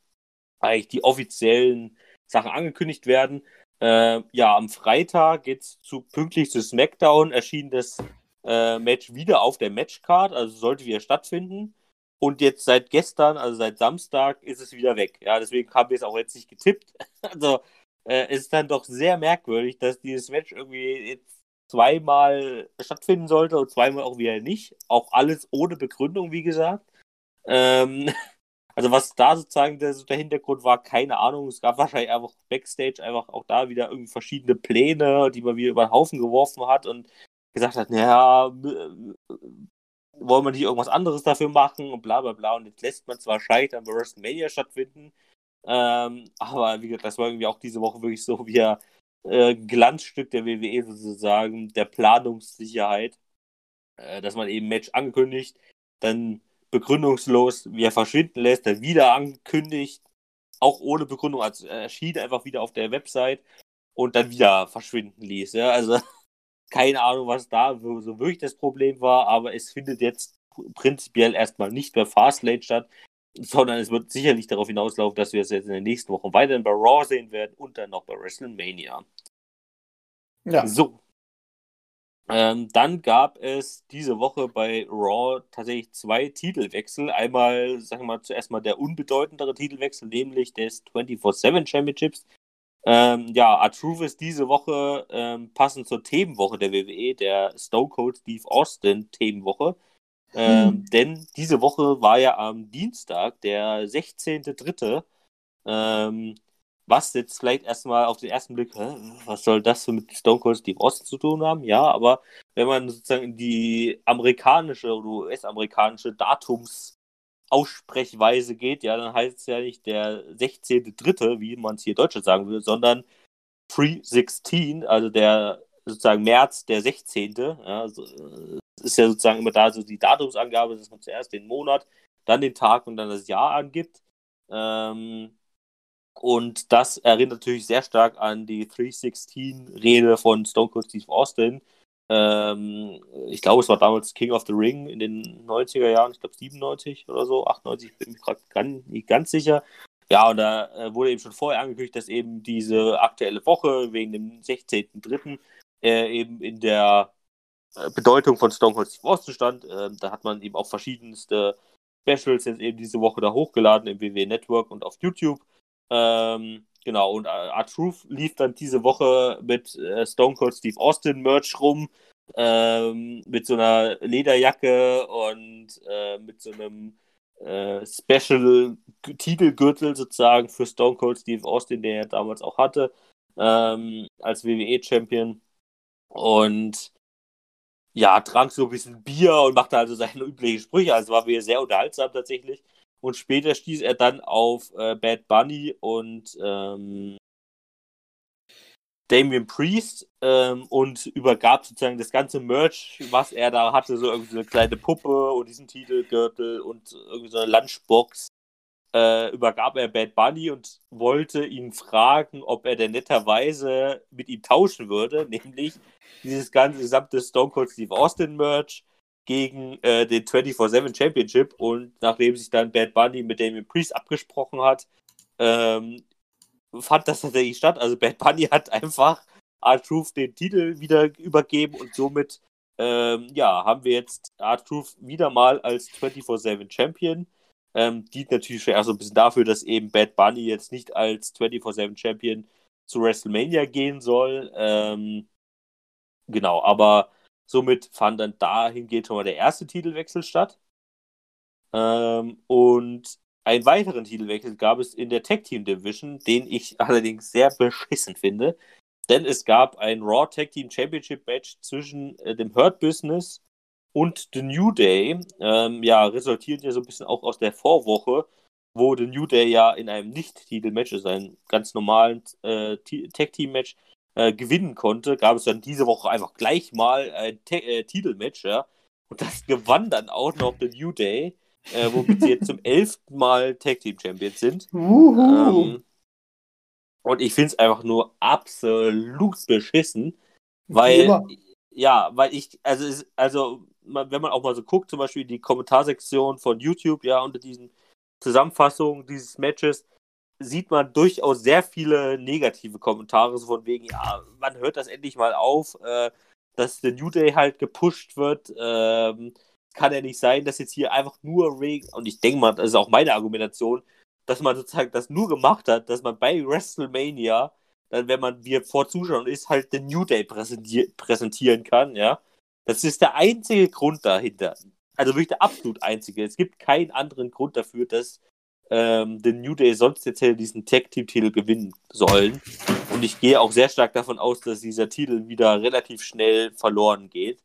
eigentlich die offiziellen Sachen angekündigt werden. Äh, ja, am Freitag geht's zu pünktlich zu SmackDown erschien das äh, Match wieder auf der Matchcard, also sollte wieder stattfinden. Und jetzt seit gestern, also seit Samstag, ist es wieder weg. Ja, deswegen haben wir es auch jetzt nicht getippt. Also äh, es ist dann doch sehr merkwürdig, dass dieses Match irgendwie jetzt zweimal stattfinden sollte und zweimal auch wieder nicht. Auch alles ohne Begründung, wie gesagt. Ähm, also was da sozusagen der, der Hintergrund war, keine Ahnung. Es gab wahrscheinlich einfach Backstage einfach auch da wieder irgendwie verschiedene Pläne, die man wieder über den Haufen geworfen hat und gesagt hat, naja, äh, wollen wir nicht irgendwas anderes dafür machen und bla bla bla. Und jetzt lässt man zwar scheitern bei WrestleMania stattfinden, ähm, aber wie gesagt, das war irgendwie auch diese Woche wirklich so wie ein äh, Glanzstück der WWE sozusagen, der Planungssicherheit, äh, dass man eben Match ankündigt, dann begründungslos wieder verschwinden lässt, dann wieder ankündigt, auch ohne Begründung, also erschien einfach wieder auf der Website und dann wieder verschwinden ließ. Ja? Also keine Ahnung, was da so wirklich das Problem war, aber es findet jetzt prinzipiell erstmal nicht bei Fastlane statt, sondern es wird sicherlich darauf hinauslaufen, dass wir es jetzt in den nächsten Wochen weiterhin bei Raw sehen werden und dann noch bei WrestleMania. Ja. So. Ähm, dann gab es diese Woche bei Raw tatsächlich zwei Titelwechsel. Einmal, sagen wir mal, zuerst mal der unbedeutendere Titelwechsel, nämlich des 24-7 Championships. Ähm, ja, R-Truth ist diese Woche ähm, passend zur Themenwoche der WWE, der Stone Cold Steve Austin Themenwoche. Ähm, Hm. Denn diese Woche war ja am Dienstag, der 16.3., ähm, was jetzt vielleicht erstmal auf den ersten Blick, hä, was soll das mit Stone Cold Steve Austin zu tun haben? Ja, aber wenn man sozusagen in die amerikanische oder US-amerikanische Datumsaussprechweise geht, ja, dann heißt es ja nicht der 16.3., wie man es hier Deutsche sagen würde, sondern Pre-16, also der sozusagen März der 16. Ja, so, ist ja sozusagen immer da so die Datumsangabe, dass man zuerst den Monat, dann den Tag und dann das Jahr angibt. Ähm, und das erinnert natürlich sehr stark an die 316-Rede von Stone Cold Steve Austin. Ähm, ich glaube, es war damals King of the Ring in den 90er Jahren, ich glaube 97 oder so, 98, bin mir gerade nicht ganz sicher. Ja, und da äh, wurde eben schon vorher angekündigt, dass eben diese aktuelle Woche wegen dem 16.03. Äh, eben in der äh, Bedeutung von Stone Cold Steve Austin stand. Ähm, da hat man eben auch verschiedenste Specials jetzt eben diese Woche da hochgeladen im WWE Network und auf YouTube. Ähm, genau, und R-Truth lief dann diese Woche mit äh, Stone Cold Steve Austin Merch rum, ähm, mit so einer Lederjacke und äh, mit so einem äh, Special Titelgürtel sozusagen für Stone Cold Steve Austin, den er damals auch hatte, ähm, als WWE-Champion. Und ja, trank so ein bisschen Bier und machte also seine üblichen Sprüche. Also war mir sehr unterhaltsam tatsächlich. Und später stieß er dann auf äh, Bad Bunny und ähm, Damien Priest ähm, und übergab sozusagen das ganze Merch, was er da hatte, so irgendwie so eine kleine Puppe und diesen Titelgürtel und irgendwie so eine Lunchbox, äh, übergab er Bad Bunny und wollte ihn fragen, ob er denn netterweise mit ihm tauschen würde, nämlich dieses ganze gesamte Stone Cold Steve Austin Merch gegen äh, den 24-7 Championship und nachdem sich dann Bad Bunny mit Damien Priest abgesprochen hat, ähm, fand das tatsächlich statt. Also Bad Bunny hat einfach R-Truth den Titel wieder übergeben und somit ähm, ja, haben wir jetzt R-Truth wieder mal als 24-7 Champion. Ähm, dient natürlich schon so ein bisschen dafür, dass eben Bad Bunny jetzt nicht als 24-7 Champion zu WrestleMania gehen soll. Ähm, genau, aber Somit fand dann dahingehend schon mal der erste Titelwechsel statt. Ähm, und einen weiteren Titelwechsel gab es in der Tag Team Division, den ich allerdings sehr beschissen finde. Denn es gab ein Raw Tag Team Championship Match zwischen äh, dem Hurt Business und The New Day. Ähm, ja, resultiert ja so ein bisschen auch aus der Vorwoche, wo The New Day ja in einem Nicht-Titel-Match, also einem ganz normalen äh, Tag Team Match, äh, gewinnen konnte, gab es dann diese Woche einfach gleich mal ein Te äh, Titelmatch, ja. Und das gewann dann auch noch The New Day, äh, womit sie jetzt zum elften Mal Tag Team Champions sind. Ähm, und ich finde es einfach nur absolut beschissen, weil, ja, weil ich, also, also, wenn man auch mal so guckt, zum Beispiel die Kommentarsektion von YouTube, ja, unter diesen Zusammenfassungen dieses Matches, sieht man durchaus sehr viele negative Kommentare, so von wegen, ja, man hört das endlich mal auf, äh, dass der New Day halt gepusht wird. Ähm, kann ja nicht sein, dass jetzt hier einfach nur Ring, und ich denke mal, das ist auch meine Argumentation, dass man sozusagen das nur gemacht hat, dass man bei WrestleMania, dann, wenn man wie vor Zuschauern ist, halt den New Day präsentier präsentieren kann, ja. Das ist der einzige Grund dahinter. Also wirklich der absolut einzige. Es gibt keinen anderen Grund dafür, dass ähm, den New Day sonst jetzt hätte diesen Tag-Team-Titel gewinnen sollen. Und ich gehe auch sehr stark davon aus, dass dieser Titel wieder relativ schnell verloren geht.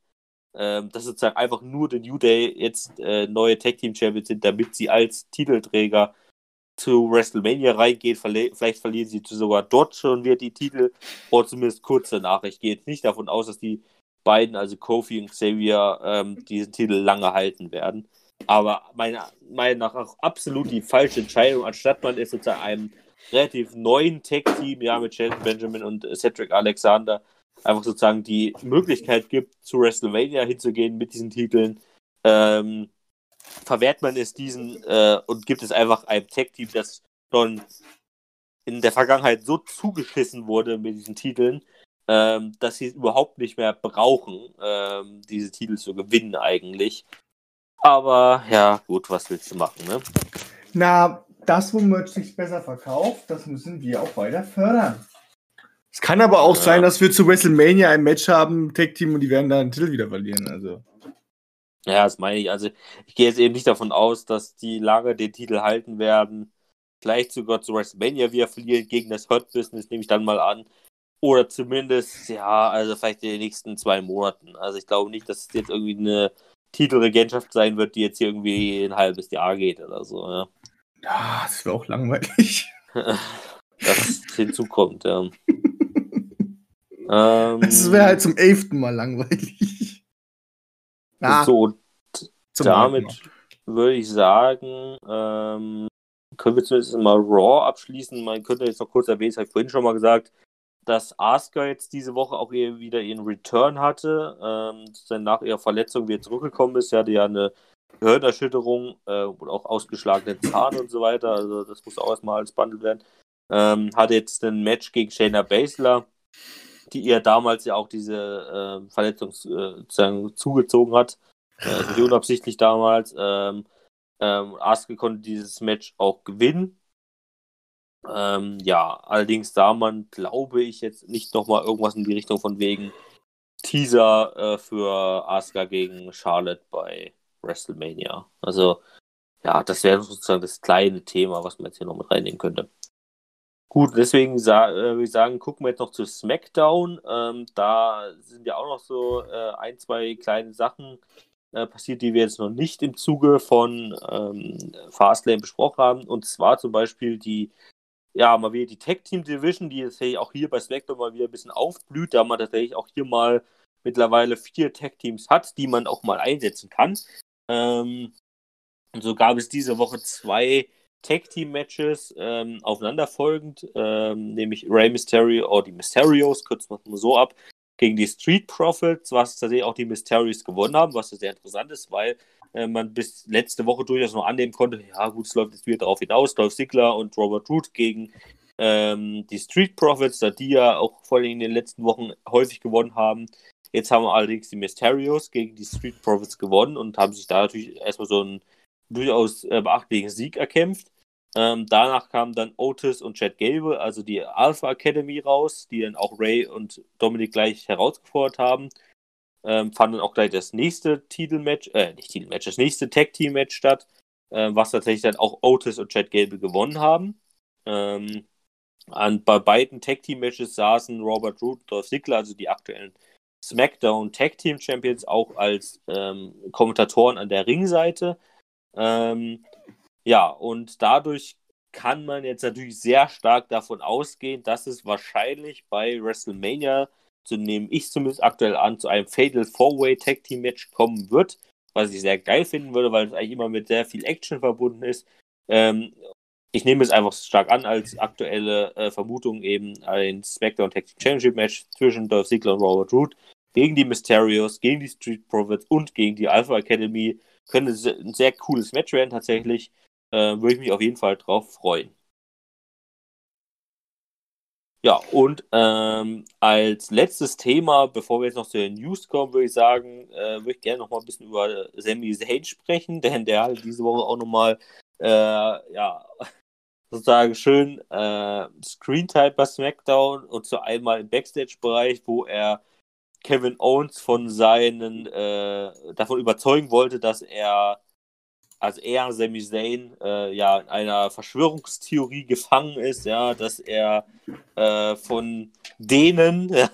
Ähm, dass sozusagen einfach nur der New Day jetzt äh, neue Tag-Team-Champions sind, damit sie als Titelträger zu WrestleMania reingeht. Verle vielleicht verlieren sie sogar dort schon wieder die Titel, oder zumindest kurz danach. Ich gehe jetzt nicht davon aus, dass die beiden, also Kofi und Xavier, ähm, diesen Titel lange halten werden. Aber meiner Meinung nach auch absolut die falsche Entscheidung, anstatt man es sozusagen einem relativ neuen Tech-Team, ja, mit Shelton Benjamin und Cedric Alexander, einfach sozusagen die Möglichkeit gibt, zu WrestleMania hinzugehen mit diesen Titeln, ähm, verwehrt man es diesen äh, und gibt es einfach einem Tech-Team, das schon in der Vergangenheit so zugeschissen wurde mit diesen Titeln, ähm, dass sie es überhaupt nicht mehr brauchen, ähm, diese Titel zu gewinnen eigentlich. Aber ja, gut, was willst du machen, ne? Na, das, womit sich besser verkauft, das müssen wir auch weiter fördern. Es kann aber auch ja. sein, dass wir zu WrestleMania ein Match haben, Tag-Team, und die werden da einen Titel wieder verlieren. Also. Ja, das meine ich. Also, ich gehe jetzt eben nicht davon aus, dass die lange den Titel halten werden. vielleicht sogar zu WrestleMania wieder verlieren gegen das Hurt Business, nehme ich dann mal an. Oder zumindest, ja, also vielleicht in den nächsten zwei Monaten. Also ich glaube nicht, dass es jetzt irgendwie eine Titelregentschaft sein wird, die jetzt hier irgendwie ein halbes Jahr geht oder so, ja. Ja, das wäre auch langweilig. das hinzukommt, ja. ähm, das wäre halt zum elften Mal langweilig. Ah, so, damit würde ich sagen, ähm, können wir zumindest mal Raw abschließen. Man könnte jetzt noch kurz erwähnen, das habe ich vorhin schon mal gesagt, dass Asuka jetzt diese Woche auch wieder ihren Return hatte, ähm, dann nach ihrer Verletzung wieder zurückgekommen ist. Sie hatte ja eine Gehirnerschütterung äh, und auch ausgeschlagenen Zahn und so weiter. Also das muss auch erstmal alles behandelt werden. Ähm, hatte jetzt ein Match gegen Shayna Baszler, die ihr damals ja auch diese äh, Verletzung äh, zugezogen hat. Äh, unabsichtlich damals. Ähm, ähm, Asuka konnte dieses Match auch gewinnen. Ähm, ja, allerdings da man, glaube ich, jetzt nicht nochmal irgendwas in die Richtung von wegen Teaser äh, für Asuka gegen Charlotte bei WrestleMania. Also, ja, das wäre sozusagen das kleine Thema, was man jetzt hier noch mit reinnehmen könnte. Gut, deswegen äh, würde ich sagen, gucken wir jetzt noch zu SmackDown. Ähm, da sind ja auch noch so äh, ein, zwei kleine Sachen äh, passiert, die wir jetzt noch nicht im Zuge von ähm, Fastlane besprochen haben. Und zwar zum Beispiel die, ja, mal wieder die Tag Team Division, die jetzt auch hier bei SmackDown mal wieder ein bisschen aufblüht, da man tatsächlich auch hier mal mittlerweile vier Tag Teams hat, die man auch mal einsetzen kann. Ähm, und so gab es diese Woche zwei Tag Team Matches ähm, aufeinanderfolgend, ähm, nämlich Rey Mysterio oder die Mysterios, es mal so ab, gegen die Street Profits, was tatsächlich auch die Mysterios gewonnen haben, was sehr interessant ist, weil äh, man bis letzte Woche durchaus noch annehmen konnte, ja gut, es läuft jetzt wieder darauf hinaus, Dolph Ziggler und Robert Root gegen ähm, die Street Profits, da die ja auch vor allem in den letzten Wochen häufig gewonnen haben. Jetzt haben allerdings die Mysterios gegen die Street Profits gewonnen und haben sich da natürlich erstmal so einen durchaus äh, beachtlichen Sieg erkämpft. Ähm, danach kamen dann Otis und Chad Gable, also die Alpha Academy raus, die dann auch Ray und Dominic gleich herausgefordert haben. Ähm, fand dann auch gleich das nächste Titelmatch, äh, nicht Titelmatch, das nächste Tag Team Match statt, äh, was tatsächlich dann auch Otis und Chad Gable gewonnen haben. Ähm, an, bei beiden Tag Team Matches saßen Robert Root und Dolph Ziggler, also die aktuellen SmackDown Tag Team Champions auch als ähm, Kommentatoren an der Ringseite. Ähm, ja, und dadurch kann man jetzt natürlich sehr stark davon ausgehen, dass es wahrscheinlich bei WrestleMania, so nehme ich zumindest aktuell an, zu einem Fatal Four-Way Tag Team Match kommen wird, was ich sehr geil finden würde, weil es eigentlich immer mit sehr viel Action verbunden ist. Ähm, ich nehme es einfach stark an als aktuelle äh, Vermutung eben ein SmackDown Tag Team Championship Match zwischen Dolph Ziggler und Robert Root gegen die Mysterios, gegen die Street Profits und gegen die Alpha Academy. Könnte ein sehr cooles Match werden tatsächlich. Äh, Würde ich mich auf jeden Fall drauf freuen. Ja, und ähm, als letztes Thema, bevor wir jetzt noch zu den News kommen, würde ich sagen, äh, würde ich gerne noch mal ein bisschen über Sami Zayn sprechen, denn der hat diese Woche auch noch mal, äh, ja, sozusagen schön äh, Screentime bei SmackDown und zu einmal im Backstage-Bereich, wo er Kevin Owens von seinen äh, davon überzeugen wollte, dass er also er, Sami Zayn, äh, ja in einer Verschwörungstheorie gefangen ist, ja, dass er äh, von denen ja,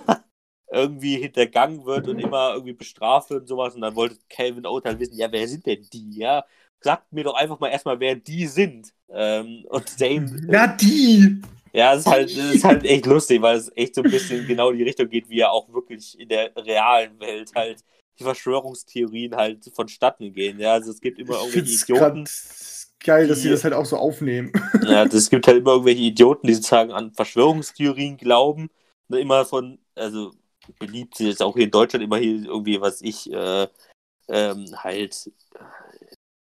irgendwie hintergangen wird und immer irgendwie bestraft wird und sowas. Und dann wollte Owens halt wissen, ja, wer sind denn die, ja? Sagt mir doch einfach mal erstmal, wer die sind. Ähm, und Zayn. Ja, die! Ja, es ist, halt, es ist halt echt lustig, weil es echt so ein bisschen genau in die Richtung geht, wie er auch wirklich in der realen Welt halt Verschwörungstheorien halt vonstatten gehen. Ja, also es gibt immer irgendwelche Idioten. Geil, dass die, sie das halt auch so aufnehmen. Ja, es gibt halt immer irgendwelche Idioten, die sozusagen an Verschwörungstheorien glauben. Ne, immer von, also beliebt sind jetzt auch hier in Deutschland immer hier irgendwie, was ich, äh, ähm, halt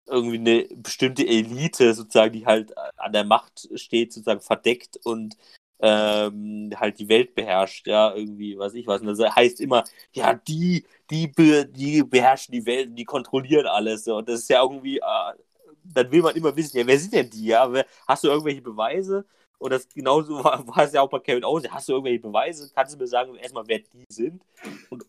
irgendwie eine bestimmte Elite sozusagen, die halt an der Macht steht, sozusagen verdeckt und ähm, halt die Welt beherrscht, ja, irgendwie, was ich weiß. Und das heißt immer, ja, die, die, be, die beherrschen die Welt, die kontrollieren alles. Und das ist ja irgendwie, äh, dann will man immer wissen, ja, wer sind denn die, ja? Hast du irgendwelche Beweise? Und das genauso war, war es ja auch bei Kevin Owens. Hast du irgendwelche Beweise? Kannst du mir sagen, erstmal, wer die sind? Und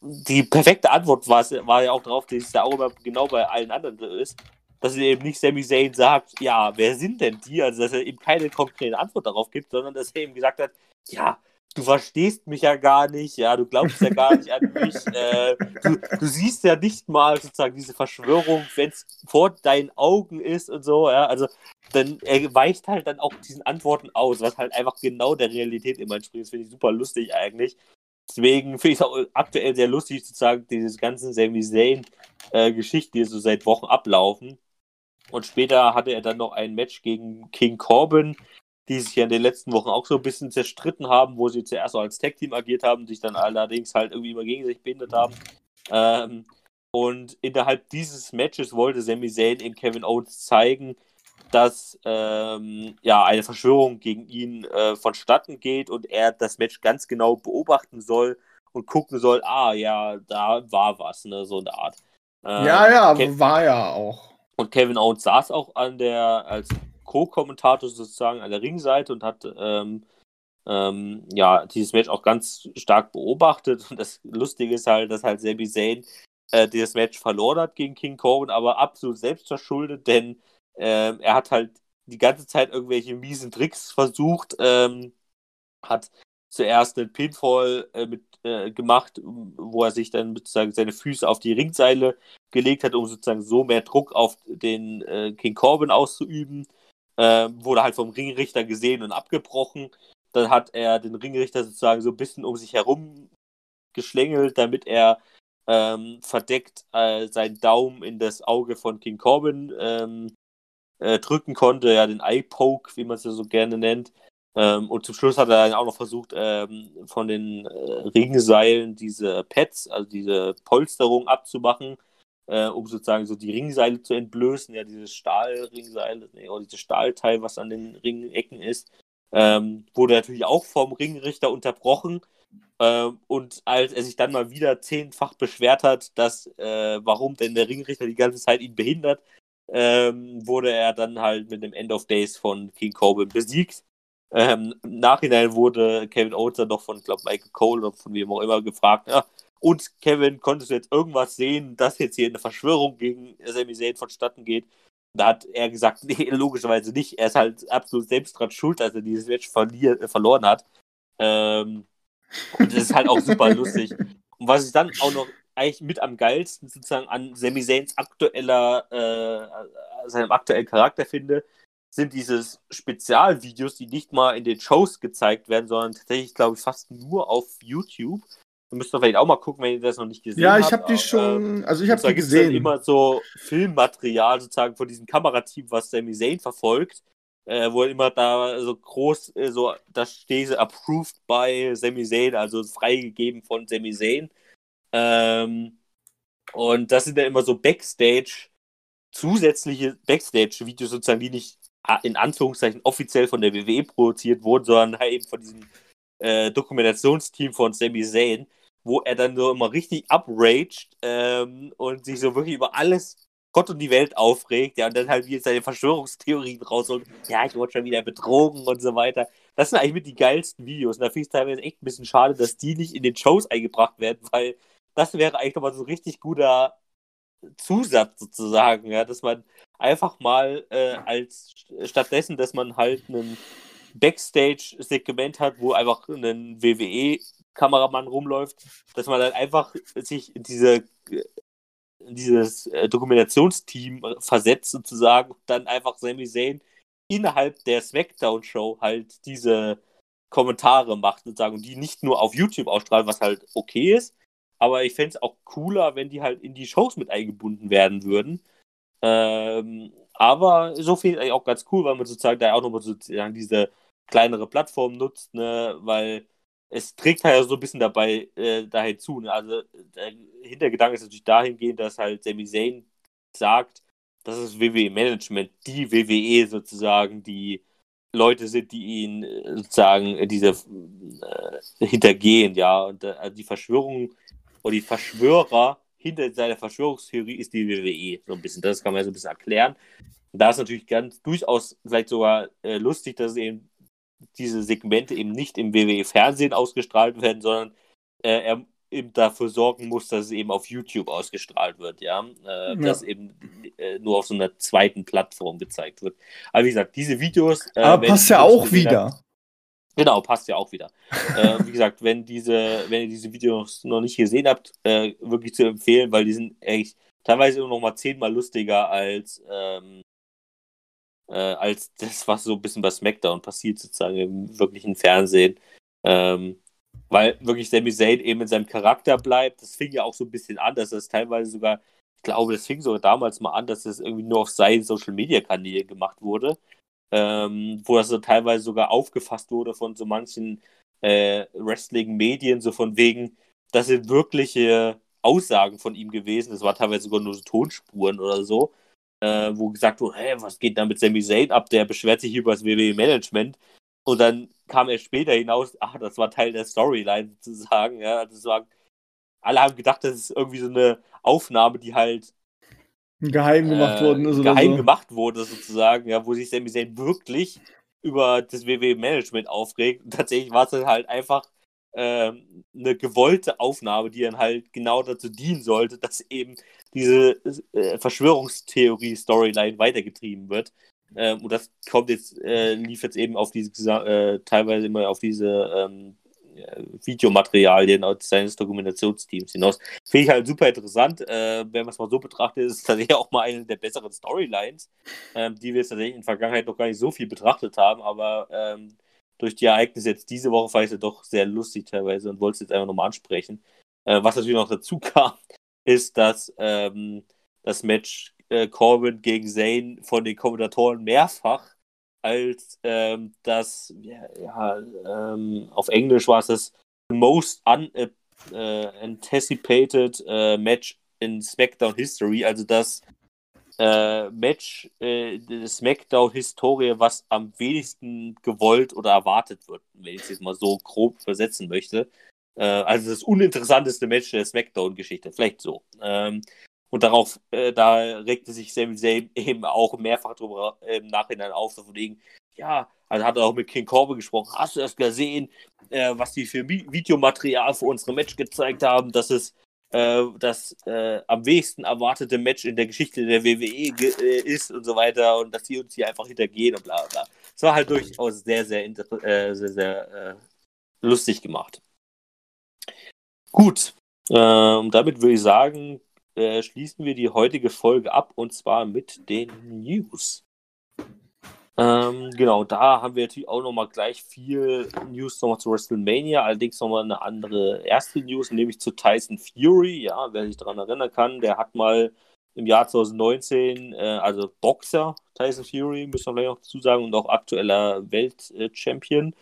die perfekte Antwort war, war ja auch drauf, dass es da auch immer genau bei allen anderen ist. Dass er eben nicht Sami Zayn sagt, ja, wer sind denn die? Also, dass er eben keine konkrete Antwort darauf gibt, sondern dass er eben gesagt hat, ja, du verstehst mich ja gar nicht, ja, du glaubst ja gar nicht an mich, äh, du, du, siehst ja nicht mal sozusagen diese Verschwörung, wenn es vor deinen Augen ist und so, ja, also dann er weicht halt dann auch diesen Antworten aus, was halt einfach genau der Realität immer entspricht. Das finde ich super lustig eigentlich. Deswegen finde ich es auch aktuell sehr lustig, sozusagen, diese ganzen Sami Zayn-Geschichten, äh, die so seit Wochen ablaufen. Und später hatte er dann noch ein Match gegen King Corbin, die sich ja in den letzten Wochen auch so ein bisschen zerstritten haben, wo sie zuerst so als Tag-Team agiert haben, sich dann allerdings halt irgendwie immer gegen sich behindert haben. Ähm, und innerhalb dieses Matches wollte Sami Zayn eben Kevin Owens zeigen, dass ähm, ja eine Verschwörung gegen ihn äh, vonstatten geht und er das Match ganz genau beobachten soll und gucken soll, ah ja, da war was, ne, so eine Art. Ähm, ja, ja, Kev war ja auch. Und Kevin Owens saß auch an der als Co-Kommentator sozusagen an der Ringseite und hat ähm, ähm, ja dieses Match auch ganz stark beobachtet. Und das Lustige ist halt, dass halt Sami Zayn äh, dieses Match verloren hat gegen King Corbin, aber absolut selbst verschuldet, denn äh, er hat halt die ganze Zeit irgendwelche miesen Tricks versucht, ähm, hat zuerst einen Pinfall äh, mit, äh, gemacht, wo er sich dann sozusagen seine Füße auf die Ringseile gelegt hat, um sozusagen so mehr Druck auf den äh, King Corbin auszuüben äh, wurde halt vom Ringrichter gesehen und abgebrochen. Dann hat er den Ringrichter sozusagen so ein bisschen um sich herum geschlängelt, damit er ähm, verdeckt äh, seinen Daumen in das Auge von King Corbin ähm, äh, drücken konnte, ja, den Eye Poke, wie man es ja so gerne nennt. Ähm, und zum Schluss hat er dann auch noch versucht, ähm, von den äh, Ringseilen diese Pads, also diese Polsterung abzumachen äh, um sozusagen so die Ringseile zu entblößen, ja, dieses Stahlringseil, nee, oder dieses Stahlteil, was an den Ringecken ist, ähm, wurde natürlich auch vom Ringrichter unterbrochen. Ähm, und als er sich dann mal wieder zehnfach beschwert hat, dass, äh, warum denn der Ringrichter die ganze Zeit ihn behindert, ähm, wurde er dann halt mit dem End of Days von King Corbin besiegt. Ähm, Im Nachhinein wurde Kevin Owens dann noch von, glaube Michael Cole oder von wem auch immer gefragt, ja, und Kevin, konntest du jetzt irgendwas sehen, dass jetzt hier eine Verschwörung gegen Sami Zayn vonstatten geht? Da hat er gesagt, nee, logischerweise nicht. Er ist halt absolut selbst dran schuld, dass er dieses Match verlier, äh, verloren hat. Ähm, und das ist halt auch super lustig. Und was ich dann auch noch eigentlich mit am geilsten sozusagen an Sami Zayns aktueller, äh, seinem aktuellen Charakter finde, sind diese Spezialvideos, die nicht mal in den Shows gezeigt werden, sondern tatsächlich, glaube ich, fast nur auf YouTube. Du müsst doch vielleicht auch mal gucken, wenn ihr das noch nicht gesehen habt. Ja, ich habe die schon, also ich habe die gesehen. Immer so Filmmaterial sozusagen von diesem Kamerateam, was Sami Zayn verfolgt, äh, wo immer da so groß, äh, so, da steht approved by Sami Zayn, also freigegeben von Sami Zayn. Ähm, und das sind dann immer so Backstage, zusätzliche Backstage-Videos sozusagen, die nicht in Anführungszeichen offiziell von der WWE produziert wurden, sondern halt eben von diesem äh, Dokumentationsteam von Sami Zayn, wo er dann so immer richtig upraged ähm, und sich so wirklich über alles Gott und die Welt aufregt, ja, und dann halt wie seine Verschwörungstheorien rausholt, ja, ich wurde schon wieder betrogen und so weiter. Das sind eigentlich mit die geilsten Videos. Und da finde ich es teilweise echt ein bisschen schade, dass die nicht in den Shows eingebracht werden, weil das wäre eigentlich nochmal so ein richtig guter Zusatz sozusagen, ja, dass man einfach mal äh, als stattdessen, dass man halt einen Backstage-Segment hat, wo einfach ein WWE-Kameramann rumläuft, dass man dann einfach sich in diese in dieses äh, Dokumentationsteam versetzt sozusagen und dann einfach Sami Zayn innerhalb der Smackdown-Show halt diese Kommentare macht sozusagen und die nicht nur auf YouTube ausstrahlt, was halt okay ist, aber ich fände es auch cooler, wenn die halt in die Shows mit eingebunden werden würden. Ähm, aber so finde ich auch ganz cool, weil man sozusagen da auch nochmal sozusagen diese kleinere Plattform nutzt, ne, weil es trägt halt so ein bisschen dabei äh, dahin zu. Ne? Also der Hintergedanke ist natürlich dahingehend, dass halt Sami Zayn sagt, dass das WWE-Management, die WWE sozusagen, die Leute sind, die ihn äh, sozusagen diese äh, hintergehen, ja. Und äh, die Verschwörung oder die Verschwörer hinter seiner Verschwörungstheorie ist die WWE. So ein bisschen. Das kann man ja so ein bisschen erklären. Und da ist natürlich ganz durchaus vielleicht sogar äh, lustig, dass eben diese Segmente eben nicht im WWE-Fernsehen ausgestrahlt werden, sondern äh, er eben dafür sorgen muss, dass es eben auf YouTube ausgestrahlt wird, ja. Äh, Ja. Dass eben äh, nur auf so einer zweiten Plattform gezeigt wird. Aber wie gesagt, diese Videos. Äh, Aber passt ja auch wieder. Genau, passt ja auch wieder. äh, wie gesagt, wenn diese, wenn ihr diese Videos noch nicht gesehen habt, äh, wirklich zu empfehlen, weil die sind echt teilweise noch mal zehnmal lustiger als, ähm, äh, als das, was so ein bisschen bei SmackDown passiert, sozusagen im wirklichen Fernsehen. Ähm, weil wirklich Sami Zayn eben in seinem Charakter bleibt. Das fing ja auch so ein bisschen an, dass das teilweise sogar, ich glaube, das fing sogar damals mal an, dass das irgendwie nur auf seinen Social Media Kanälen gemacht wurde ähm, wo das so teilweise sogar aufgefasst wurde von so manchen äh, Wrestling-Medien, so von wegen, das sind wirkliche Aussagen von ihm gewesen. Das war teilweise sogar nur so Tonspuren oder so, äh, wo gesagt wurde, hä, was geht da mit Sami Zayn ab? Der beschwert sich über das WWE-Management. Und dann kam er später hinaus, ach, das war Teil der Storyline sozusagen. Ja, das war, alle haben gedacht, das ist irgendwie so eine Aufnahme, die halt Geheim gemacht äh, worden ist oder geheim so. gemacht wurde, sozusagen, ja, wo sich Sami Zayn wirklich über das WWE-Management aufregt. Und tatsächlich war es dann halt einfach ähm, eine gewollte Aufnahme, die dann halt genau dazu dienen sollte, dass eben diese äh, Verschwörungstheorie-Storyline weitergetrieben wird. Ähm, und das kommt jetzt, äh, lief jetzt eben auf diese, äh, teilweise immer auf diese ähm, äh, Videomaterialien seines Dokumentationsteams hinaus. Finde ich halt super interessant. Äh, wenn man es mal so betrachtet, ist es tatsächlich auch mal eine der besseren Storylines, ähm, die wir jetzt tatsächlich in der Vergangenheit noch gar nicht so viel betrachtet haben, aber ähm, durch die Ereignisse jetzt diese Woche fand ich es doch sehr lustig teilweise und wollte es jetzt einfach nochmal ansprechen. Äh, was natürlich noch dazu kam, ist, dass ähm, das Match äh, Corbin gegen Zayn von den Kommentatoren mehrfach als ähm, das, ja, ja ähm, auf Englisch war es das most un, äh, äh, äh, Match in SmackDown History, also das äh, Match äh, SmackDown-Historie, was am wenigsten gewollt oder erwartet wird, wenn ich es jetzt mal so grob übersetzen möchte. Äh, also das uninteressanteste Match der SmackDown-Geschichte, vielleicht so. Ähm, und darauf, äh, da regte sich Sami eben auch mehrfach drüber äh, im Nachhinein auf, so von wegen, ja, also hat er auch mit King Corbin gesprochen, hast du das gesehen, äh, was die für Vi Videomaterial für unsere Match gezeigt haben, dass es äh, das äh, am wenigsten erwartete Match in der Geschichte der WWE ge- ist und so weiter und dass die uns hier einfach hintergehen und bla bla. Es war halt durchaus sehr, sehr, sehr, sehr lustig gemacht. Gut, ähm, damit würde ich sagen, äh, schließen wir die heutige Folge ab und zwar mit den News. Ähm, genau, da haben wir natürlich auch nochmal gleich viel News nochmal zu WrestleMania, allerdings nochmal eine andere erste News, nämlich zu Tyson Fury. Ja, wer sich daran erinnern kann, der hat mal im Jahr 2019, äh, also Boxer Tyson Fury, müssen wir vielleicht noch dazu sagen, und auch aktueller Weltchampion.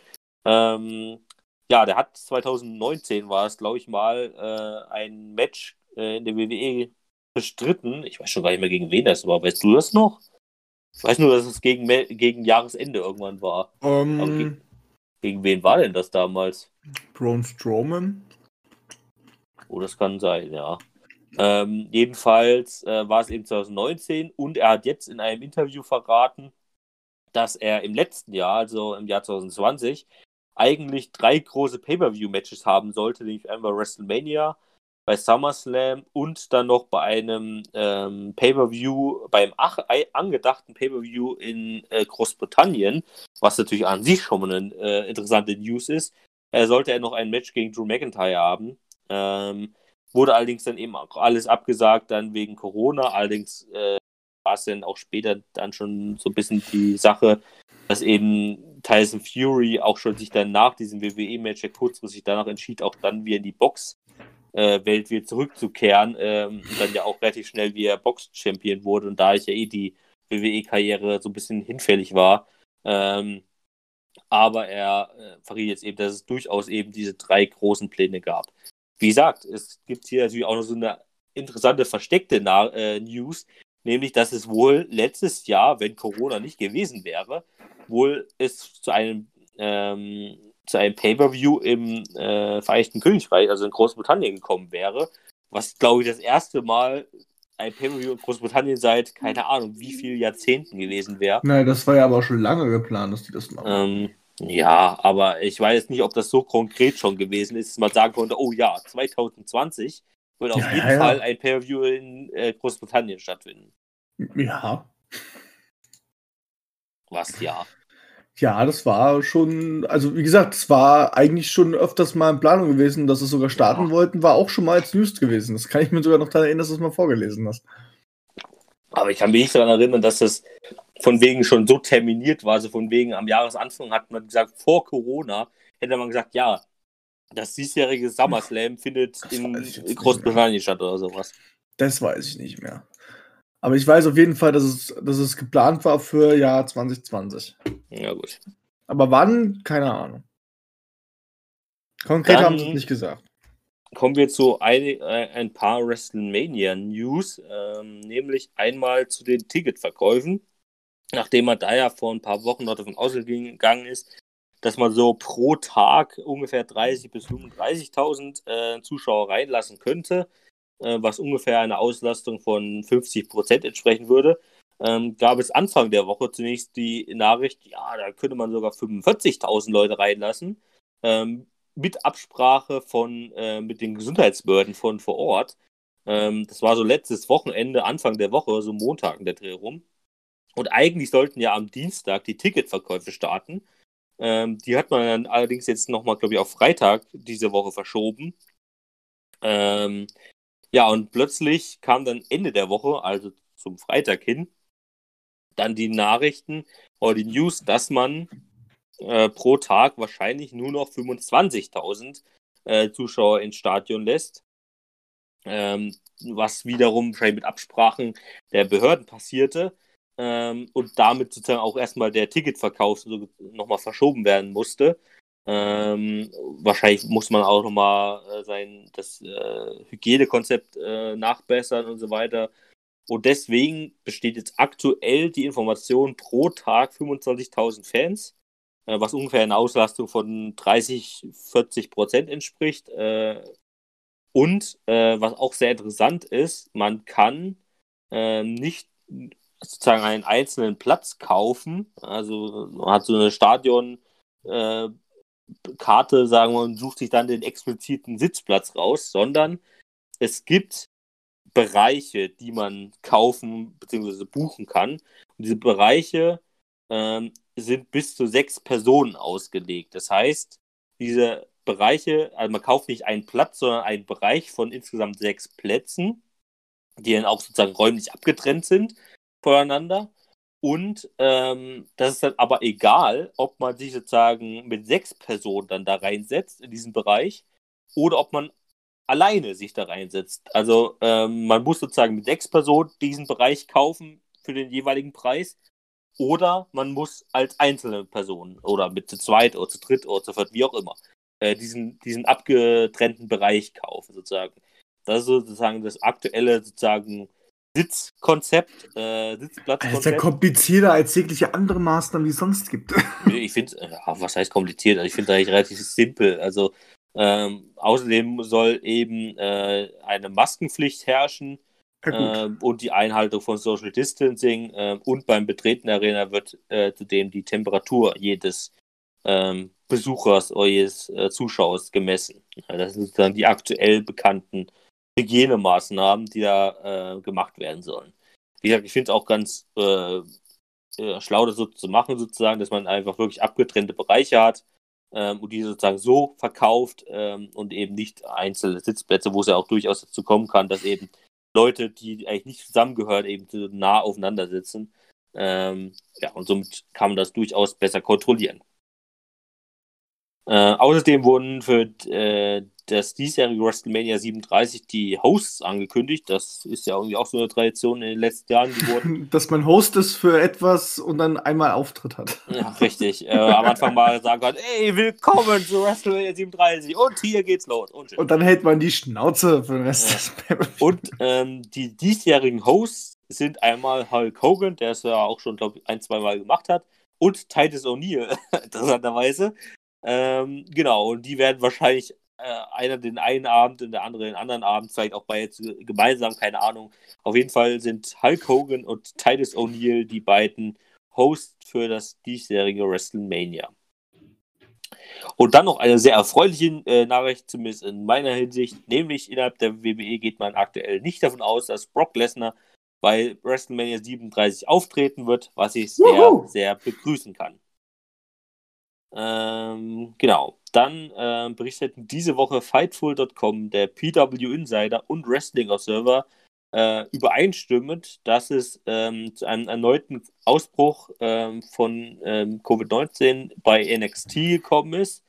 Ähm, ja, der hat 2019 war es, glaube ich mal, äh, ein Match äh, in der WWE bestritten. Ich weiß schon gar nicht mehr, gegen wen das war. Weißt du das noch? Ich weiß nur, dass es gegen, gegen Jahresende irgendwann war. Ähm, Okay. Gegen wen war denn das damals? Braun Strowman. Oh, das kann sein, ja. Ähm, jedenfalls äh, war es eben 2019 und er hat jetzt in einem Interview verraten, dass er im letzten Jahr, also im Jahr 2020, eigentlich drei große Pay-Per-View-Matches haben sollte, nämlich einmal WrestleMania, bei SummerSlam und dann noch bei einem ähm, Pay-Per-View, beim ach, angedachten Pay-Per-View in äh, Großbritannien, was natürlich an sich schon mal eine äh, interessante News ist, äh, sollte er noch ein Match gegen Drew McIntyre haben. Ähm, wurde allerdings dann eben auch alles abgesagt, dann wegen Corona. Allerdings äh, war es dann auch später dann schon so ein bisschen die Sache, dass eben Tyson Fury auch schon sich dann nach diesem WWE-Match kurzfristig danach entschied, auch dann wieder in die Box-Welt wieder zurückzukehren ähm, dann ja auch relativ schnell wieder Box-Champion wurde und da ich ja eh die WWE-Karriere so ein bisschen hinfällig war. Ähm, aber er äh, verriet jetzt eben, dass es durchaus eben diese drei großen Pläne gab. Wie gesagt, es gibt hier natürlich auch noch so eine interessante versteckte Na äh, News, nämlich dass es wohl letztes Jahr, wenn Corona nicht gewesen wäre, wohl es zu einem ähm, zu einem Pay-per-View im äh, Vereinigten Königreich, also in Großbritannien gekommen wäre, was glaube ich das erste Mal ein Pay-per-View in Großbritannien seit keine Ahnung wie vielen Jahrzehnten gewesen wäre. Nein, das war ja aber auch schon lange geplant, dass die das machen. Ähm, Ja, aber ich weiß nicht, ob das so konkret schon gewesen ist, dass man sagen konnte, oh ja, 2020 wird auf Ja, jeden ja, ja. Fall ein Pay-Per-View in äh, Großbritannien stattfinden. Ja. Was ja. Ja, das war schon, also wie gesagt, es war eigentlich schon öfters mal in Planung gewesen, dass es sogar starten Ja. wollten, war auch schon mal als News gewesen. Das kann ich mir sogar noch daran erinnern, dass du es mal vorgelesen hast. Aber ich kann mich nicht daran erinnern, dass das von wegen schon so terminiert war. Also von wegen am Jahresanfang hat man gesagt, vor Corona hätte man gesagt, ja, das diesjährige SummerSlam findet Das in Großbritannien statt oder sowas. Das weiß ich nicht mehr. Aber ich weiß auf jeden Fall, dass es, dass es geplant war für Jahr 2020. Ja, gut. Aber wann? Keine Ahnung. Konkret Dann- haben sie es nicht gesagt. Kommen wir zu ein, äh, ein paar WrestleMania-News, ähm, nämlich einmal zu den Ticketverkäufen. Nachdem man da ja vor ein paar Wochen noch davon ausgegangen ist, dass man so pro Tag ungefähr 30.000 bis 35.000 äh, Zuschauer reinlassen könnte, äh, was ungefähr eine Auslastung von 50% entsprechen würde, ähm, gab es Anfang der Woche zunächst die Nachricht, ja, da könnte man sogar 45.000 Leute reinlassen. Ähm, mit Absprache von äh, mit den Gesundheitsbehörden von vor Ort. Ähm, das war so letztes Wochenende, Anfang der Woche, so Montag in der Dreh rum. Und eigentlich sollten ja am Dienstag die Ticketverkäufe starten. Ähm, die hat man dann allerdings jetzt nochmal, glaube ich, auf Freitag diese Woche verschoben. Ähm, ja, und plötzlich kam dann Ende der Woche, also zum Freitag hin, dann die Nachrichten oder die News, dass man äh, pro Tag wahrscheinlich nur noch 25.000 äh, Zuschauer ins Stadion lässt. Ähm, was wiederum wahrscheinlich mit Absprachen der Behörden passierte ähm, und damit sozusagen auch erstmal der Ticketverkauf so nochmal verschoben werden musste. Ähm, wahrscheinlich muss man auch nochmal äh, sein das äh, Hygienekonzept äh, nachbessern und so weiter. Und deswegen besteht jetzt aktuell die Information pro Tag 25.000 Fans äh, was ungefähr eine Auslastung von 30, 40 Prozent entspricht. Äh, und äh, was auch sehr interessant ist, man kann äh, nicht sozusagen einen einzelnen Platz kaufen. Also man hat so eine Stadion äh, Karte, sagen wir, und sucht sich dann den expliziten Sitzplatz raus, sondern es gibt Bereiche, die man kaufen bzw. buchen kann. Und diese Bereiche ähm, sind bis zu sechs Personen ausgelegt. Das heißt, diese Bereiche, also man kauft nicht einen Platz, sondern einen Bereich von insgesamt sechs Plätzen, die dann auch sozusagen räumlich abgetrennt sind voneinander. Und ähm, das ist dann aber egal, ob man sich sozusagen mit sechs Personen dann da reinsetzt in diesen Bereich oder ob man alleine sich da reinsetzt. Also ähm, man muss sozusagen mit sechs Personen diesen Bereich kaufen für den jeweiligen Preis oder man muss als einzelne Person oder mit zu zweit oder zu dritt oder zu viert, wie auch immer, äh, diesen, diesen abgetrennten Bereich kaufen sozusagen. Das ist sozusagen das aktuelle sozusagen Sitzkonzept, äh, Das ist ja Sitzplatzkonzept. komplizierter als jegliche andere Maßnahmen, die es sonst gibt. Ich finde, ja, was heißt kompliziert? Also ich finde eigentlich relativ simpel. Also ähm, außerdem soll eben äh, eine Maskenpflicht herrschen Ja, ähm, und die Einhaltung von Social Distancing ähm, und beim Betreten der Arena wird äh, zudem die Temperatur jedes ähm, Besuchers oder jedes äh, Zuschauers gemessen. Ja, das sind sozusagen die aktuell bekannten Hygienemaßnahmen, die da äh, gemacht werden sollen. Wie gesagt, ich finde es auch ganz äh, äh, schlau, das so zu machen, sozusagen, dass man einfach wirklich abgetrennte Bereiche hat ähm, und die sozusagen so verkauft ähm, und eben nicht einzelne Sitzplätze, wo es ja auch durchaus dazu kommen kann, dass eben Leute, die eigentlich nicht zusammengehören, eben so nah aufeinander sitzen. Ähm, ja, und somit kann man das durchaus besser kontrollieren. Äh, außerdem wurden für äh, das diesjährige WrestleMania 37 die Hosts angekündigt. Das ist ja irgendwie auch so eine Tradition in den letzten Jahren. Die wurden Dass man Host ist für etwas und dann einmal Auftritt hat. Ja, richtig. Äh, am Anfang mal sagen kann, ey, willkommen zu WrestleMania 37 und hier geht's los. Und. Und dann hält man die Schnauze für den Rest Ja. des und ähm, die diesjährigen Hosts sind einmal Hulk Hogan, der es ja auch schon, glaube ich, ein, zwei Mal gemacht hat, und Titus O'Neill, interessanterweise. Ähm, genau, und die werden wahrscheinlich einer den einen Abend und der andere den anderen Abend, vielleicht auch bei jetzt gemeinsam, keine Ahnung. Auf jeden Fall sind Hulk Hogan und Titus O'Neill die beiden Hosts für das diesjährige WrestleMania. Und dann noch eine sehr erfreuliche äh, Nachricht, zumindest in meiner Hinsicht, nämlich innerhalb der WWE geht man aktuell nicht davon aus, dass Brock Lesnar bei WrestleMania 37 auftreten wird, was ich sehr, Juhu. sehr begrüßen kann. Ähm, genau. Dann äh, berichteten diese Woche Fightful.com, der PW Insider und Wrestling Observer äh, übereinstimmend, dass es ähm, zu einem erneuten Ausbruch ähm, von ähm, Covid-19 bei NXT gekommen ist.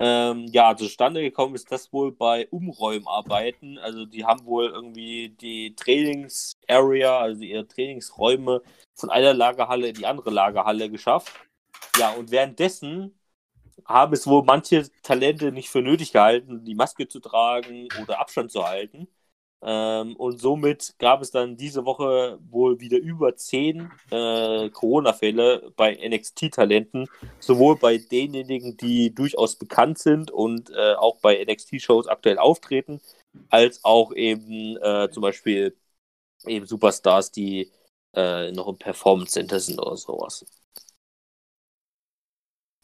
Ähm, ja, zustande gekommen ist das wohl bei Umräumarbeiten. Also die haben wohl irgendwie die Trainingsarea, also ihre Trainingsräume von einer Lagerhalle in die andere Lagerhalle geschafft. Ja, und währenddessen haben es wohl manche Talente nicht für nötig gehalten, die Maske zu tragen oder Abstand zu halten. Ähm, und somit gab es dann diese Woche wohl wieder über zehn äh, Corona-Fälle bei NXT-Talenten, sowohl bei denjenigen, die durchaus bekannt sind und äh, auch bei NXT-Shows aktuell auftreten, als auch eben äh, zum Beispiel eben Superstars, die äh, noch im Performance Center sind oder sowas.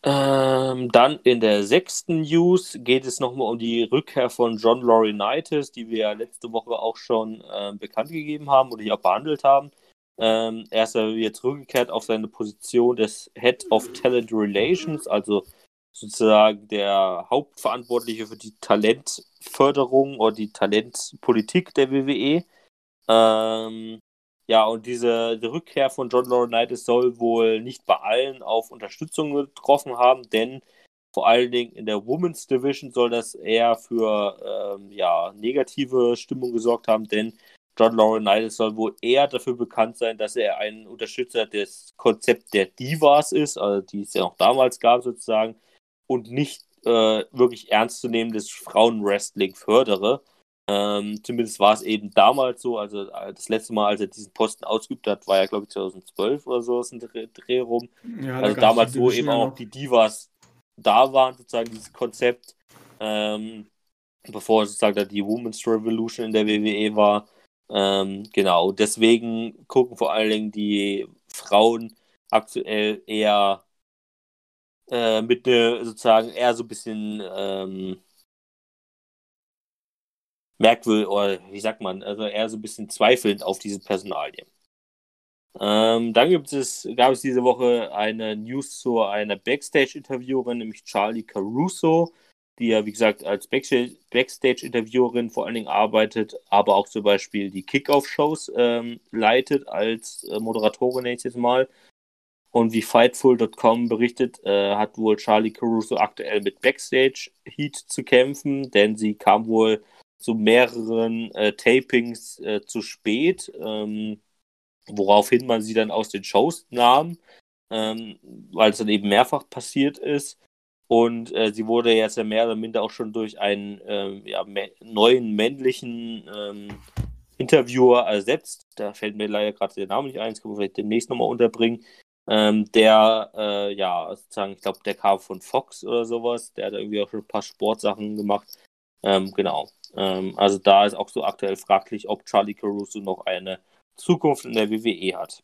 Ähm, dann in der sechsten News geht es nochmal um die Rückkehr von John Laurinaitis, die wir ja letzte Woche auch schon äh, bekannt gegeben haben oder hier auch behandelt haben. Ähm, er ist ja jetzt rückgekehrt auf seine Position des Head of Talent Relations, also sozusagen der Hauptverantwortliche für die Talentförderung oder die Talentpolitik der WWE. Ähm, ja, und diese die Rückkehr von John Laurinaitis soll wohl nicht bei allen auf Unterstützung getroffen haben, denn vor allen Dingen in der Women's Division soll das eher für ähm, ja, negative Stimmung gesorgt haben, denn John Laurinaitis soll wohl eher dafür bekannt sein, dass er ein Unterstützer des Konzepts der Divas ist, also die es ja auch damals gab sozusagen, und nicht äh, wirklich ernstzunehmendes Frauenwrestling fördere. Ähm, zumindest war es eben damals so, also äh, das letzte Mal, als er diesen Posten ausgeübt hat, war ja, glaube ich, 2012 oder so aus dem Dreh, rum. Ja, also damals, wo eben auch die Divas da waren, sozusagen dieses Konzept, ähm, bevor sozusagen da die Women's Revolution in der WWE war. Ähm, genau, deswegen gucken vor allen Dingen die Frauen aktuell eher äh, mit ne, sozusagen eher so ein bisschen ähm, merkwürdig, oder wie sagt man, also eher so ein bisschen zweifelnd auf diese Personalien. Ähm, dann gibt es, gab es diese Woche eine News zu einer Backstage-Interviewerin, nämlich Charlie Caruso, die ja, wie gesagt, als Backstage-Interviewerin vor allen Dingen arbeitet, aber auch zum Beispiel die Kickoff-Shows ähm, leitet als äh, Moderatorin nächstes Mal. Und wie Fightful.com berichtet, äh, hat wohl Charlie Caruso aktuell mit Backstage-Heat zu kämpfen, denn sie kam wohl zu mehreren äh, Tapings äh, zu spät, ähm, woraufhin man sie dann aus den Shows nahm, ähm, weil es dann eben mehrfach passiert ist. Und äh, sie wurde jetzt ja mehr oder minder auch schon durch einen ähm, ja, neuen männlichen ähm, Interviewer ersetzt. Da fällt mir leider gerade der Name nicht ein, das können wir vielleicht demnächst nochmal unterbringen. Ähm, der, äh, ja, sozusagen, ich glaube, der kam von Fox oder sowas. Der hat irgendwie auch schon ein paar Sportsachen gemacht. Ähm, genau. Ähm, also da ist auch so aktuell fraglich, ob Charlie Caruso noch eine Zukunft in der WWE hat.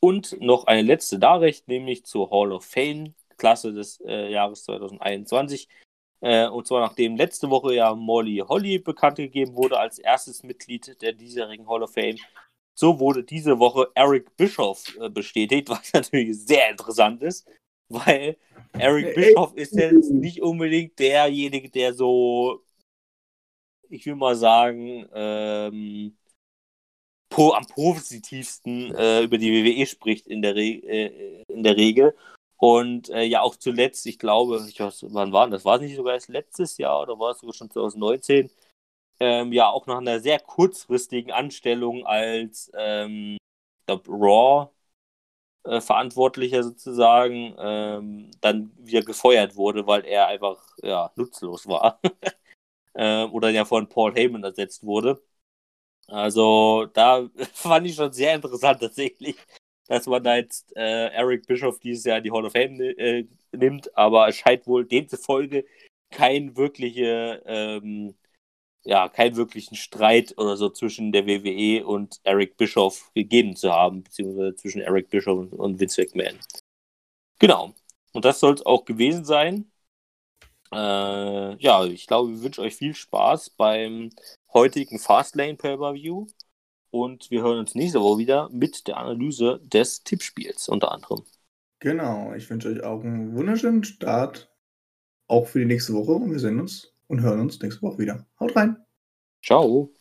Und noch eine letzte Nachricht, nämlich zur Hall of Fame Klasse des äh, Jahres 2021. Äh, und zwar nachdem letzte Woche ja Molly Holly bekannt gegeben wurde als erstes Mitglied der diesjährigen Hall of Fame, so wurde diese Woche Eric Bischoff äh, bestätigt, was natürlich sehr interessant ist, weil Eric Bischoff ist jetzt nicht unbedingt derjenige, der so, ich will mal sagen, ähm, po am positivsten äh, über die WWE spricht in der, Re äh, in der Regel. Und äh, ja, auch zuletzt, ich glaube, ich weiß, wann war das? War es nicht sogar erst letztes Jahr oder war es sogar schon 2019? Ähm, ja, auch nach einer sehr kurzfristigen Anstellung als ähm, glaub, Raw äh, Verantwortlicher sozusagen ähm, dann wieder gefeuert wurde, weil er einfach ja, nutzlos war. ähm, oder ja von Paul Heyman ersetzt wurde. Also da fand ich schon sehr interessant tatsächlich, dass man da jetzt äh, Eric Bischoff dieses Jahr in die Hall of Fame äh, nimmt, aber es scheint wohl demzufolge kein wirkliche, ähm, ja, keinen wirklichen Streit oder so zwischen der WWE und Eric Bischoff gegeben zu haben, beziehungsweise zwischen Eric Bischoff und Vince McMahon. Genau. Und das soll es auch gewesen sein. Äh, ja, ich glaube, wir wünschen euch viel Spaß beim heutigen Fastlane Pay-Per-View. Und wir hören uns nächste Woche wieder mit der Analyse des Tippspiels unter anderem. Genau, ich wünsche euch auch einen wunderschönen Start, auch für die nächste Woche. Und wir sehen uns und hören uns nächste Woche wieder. Haut rein! Ciao!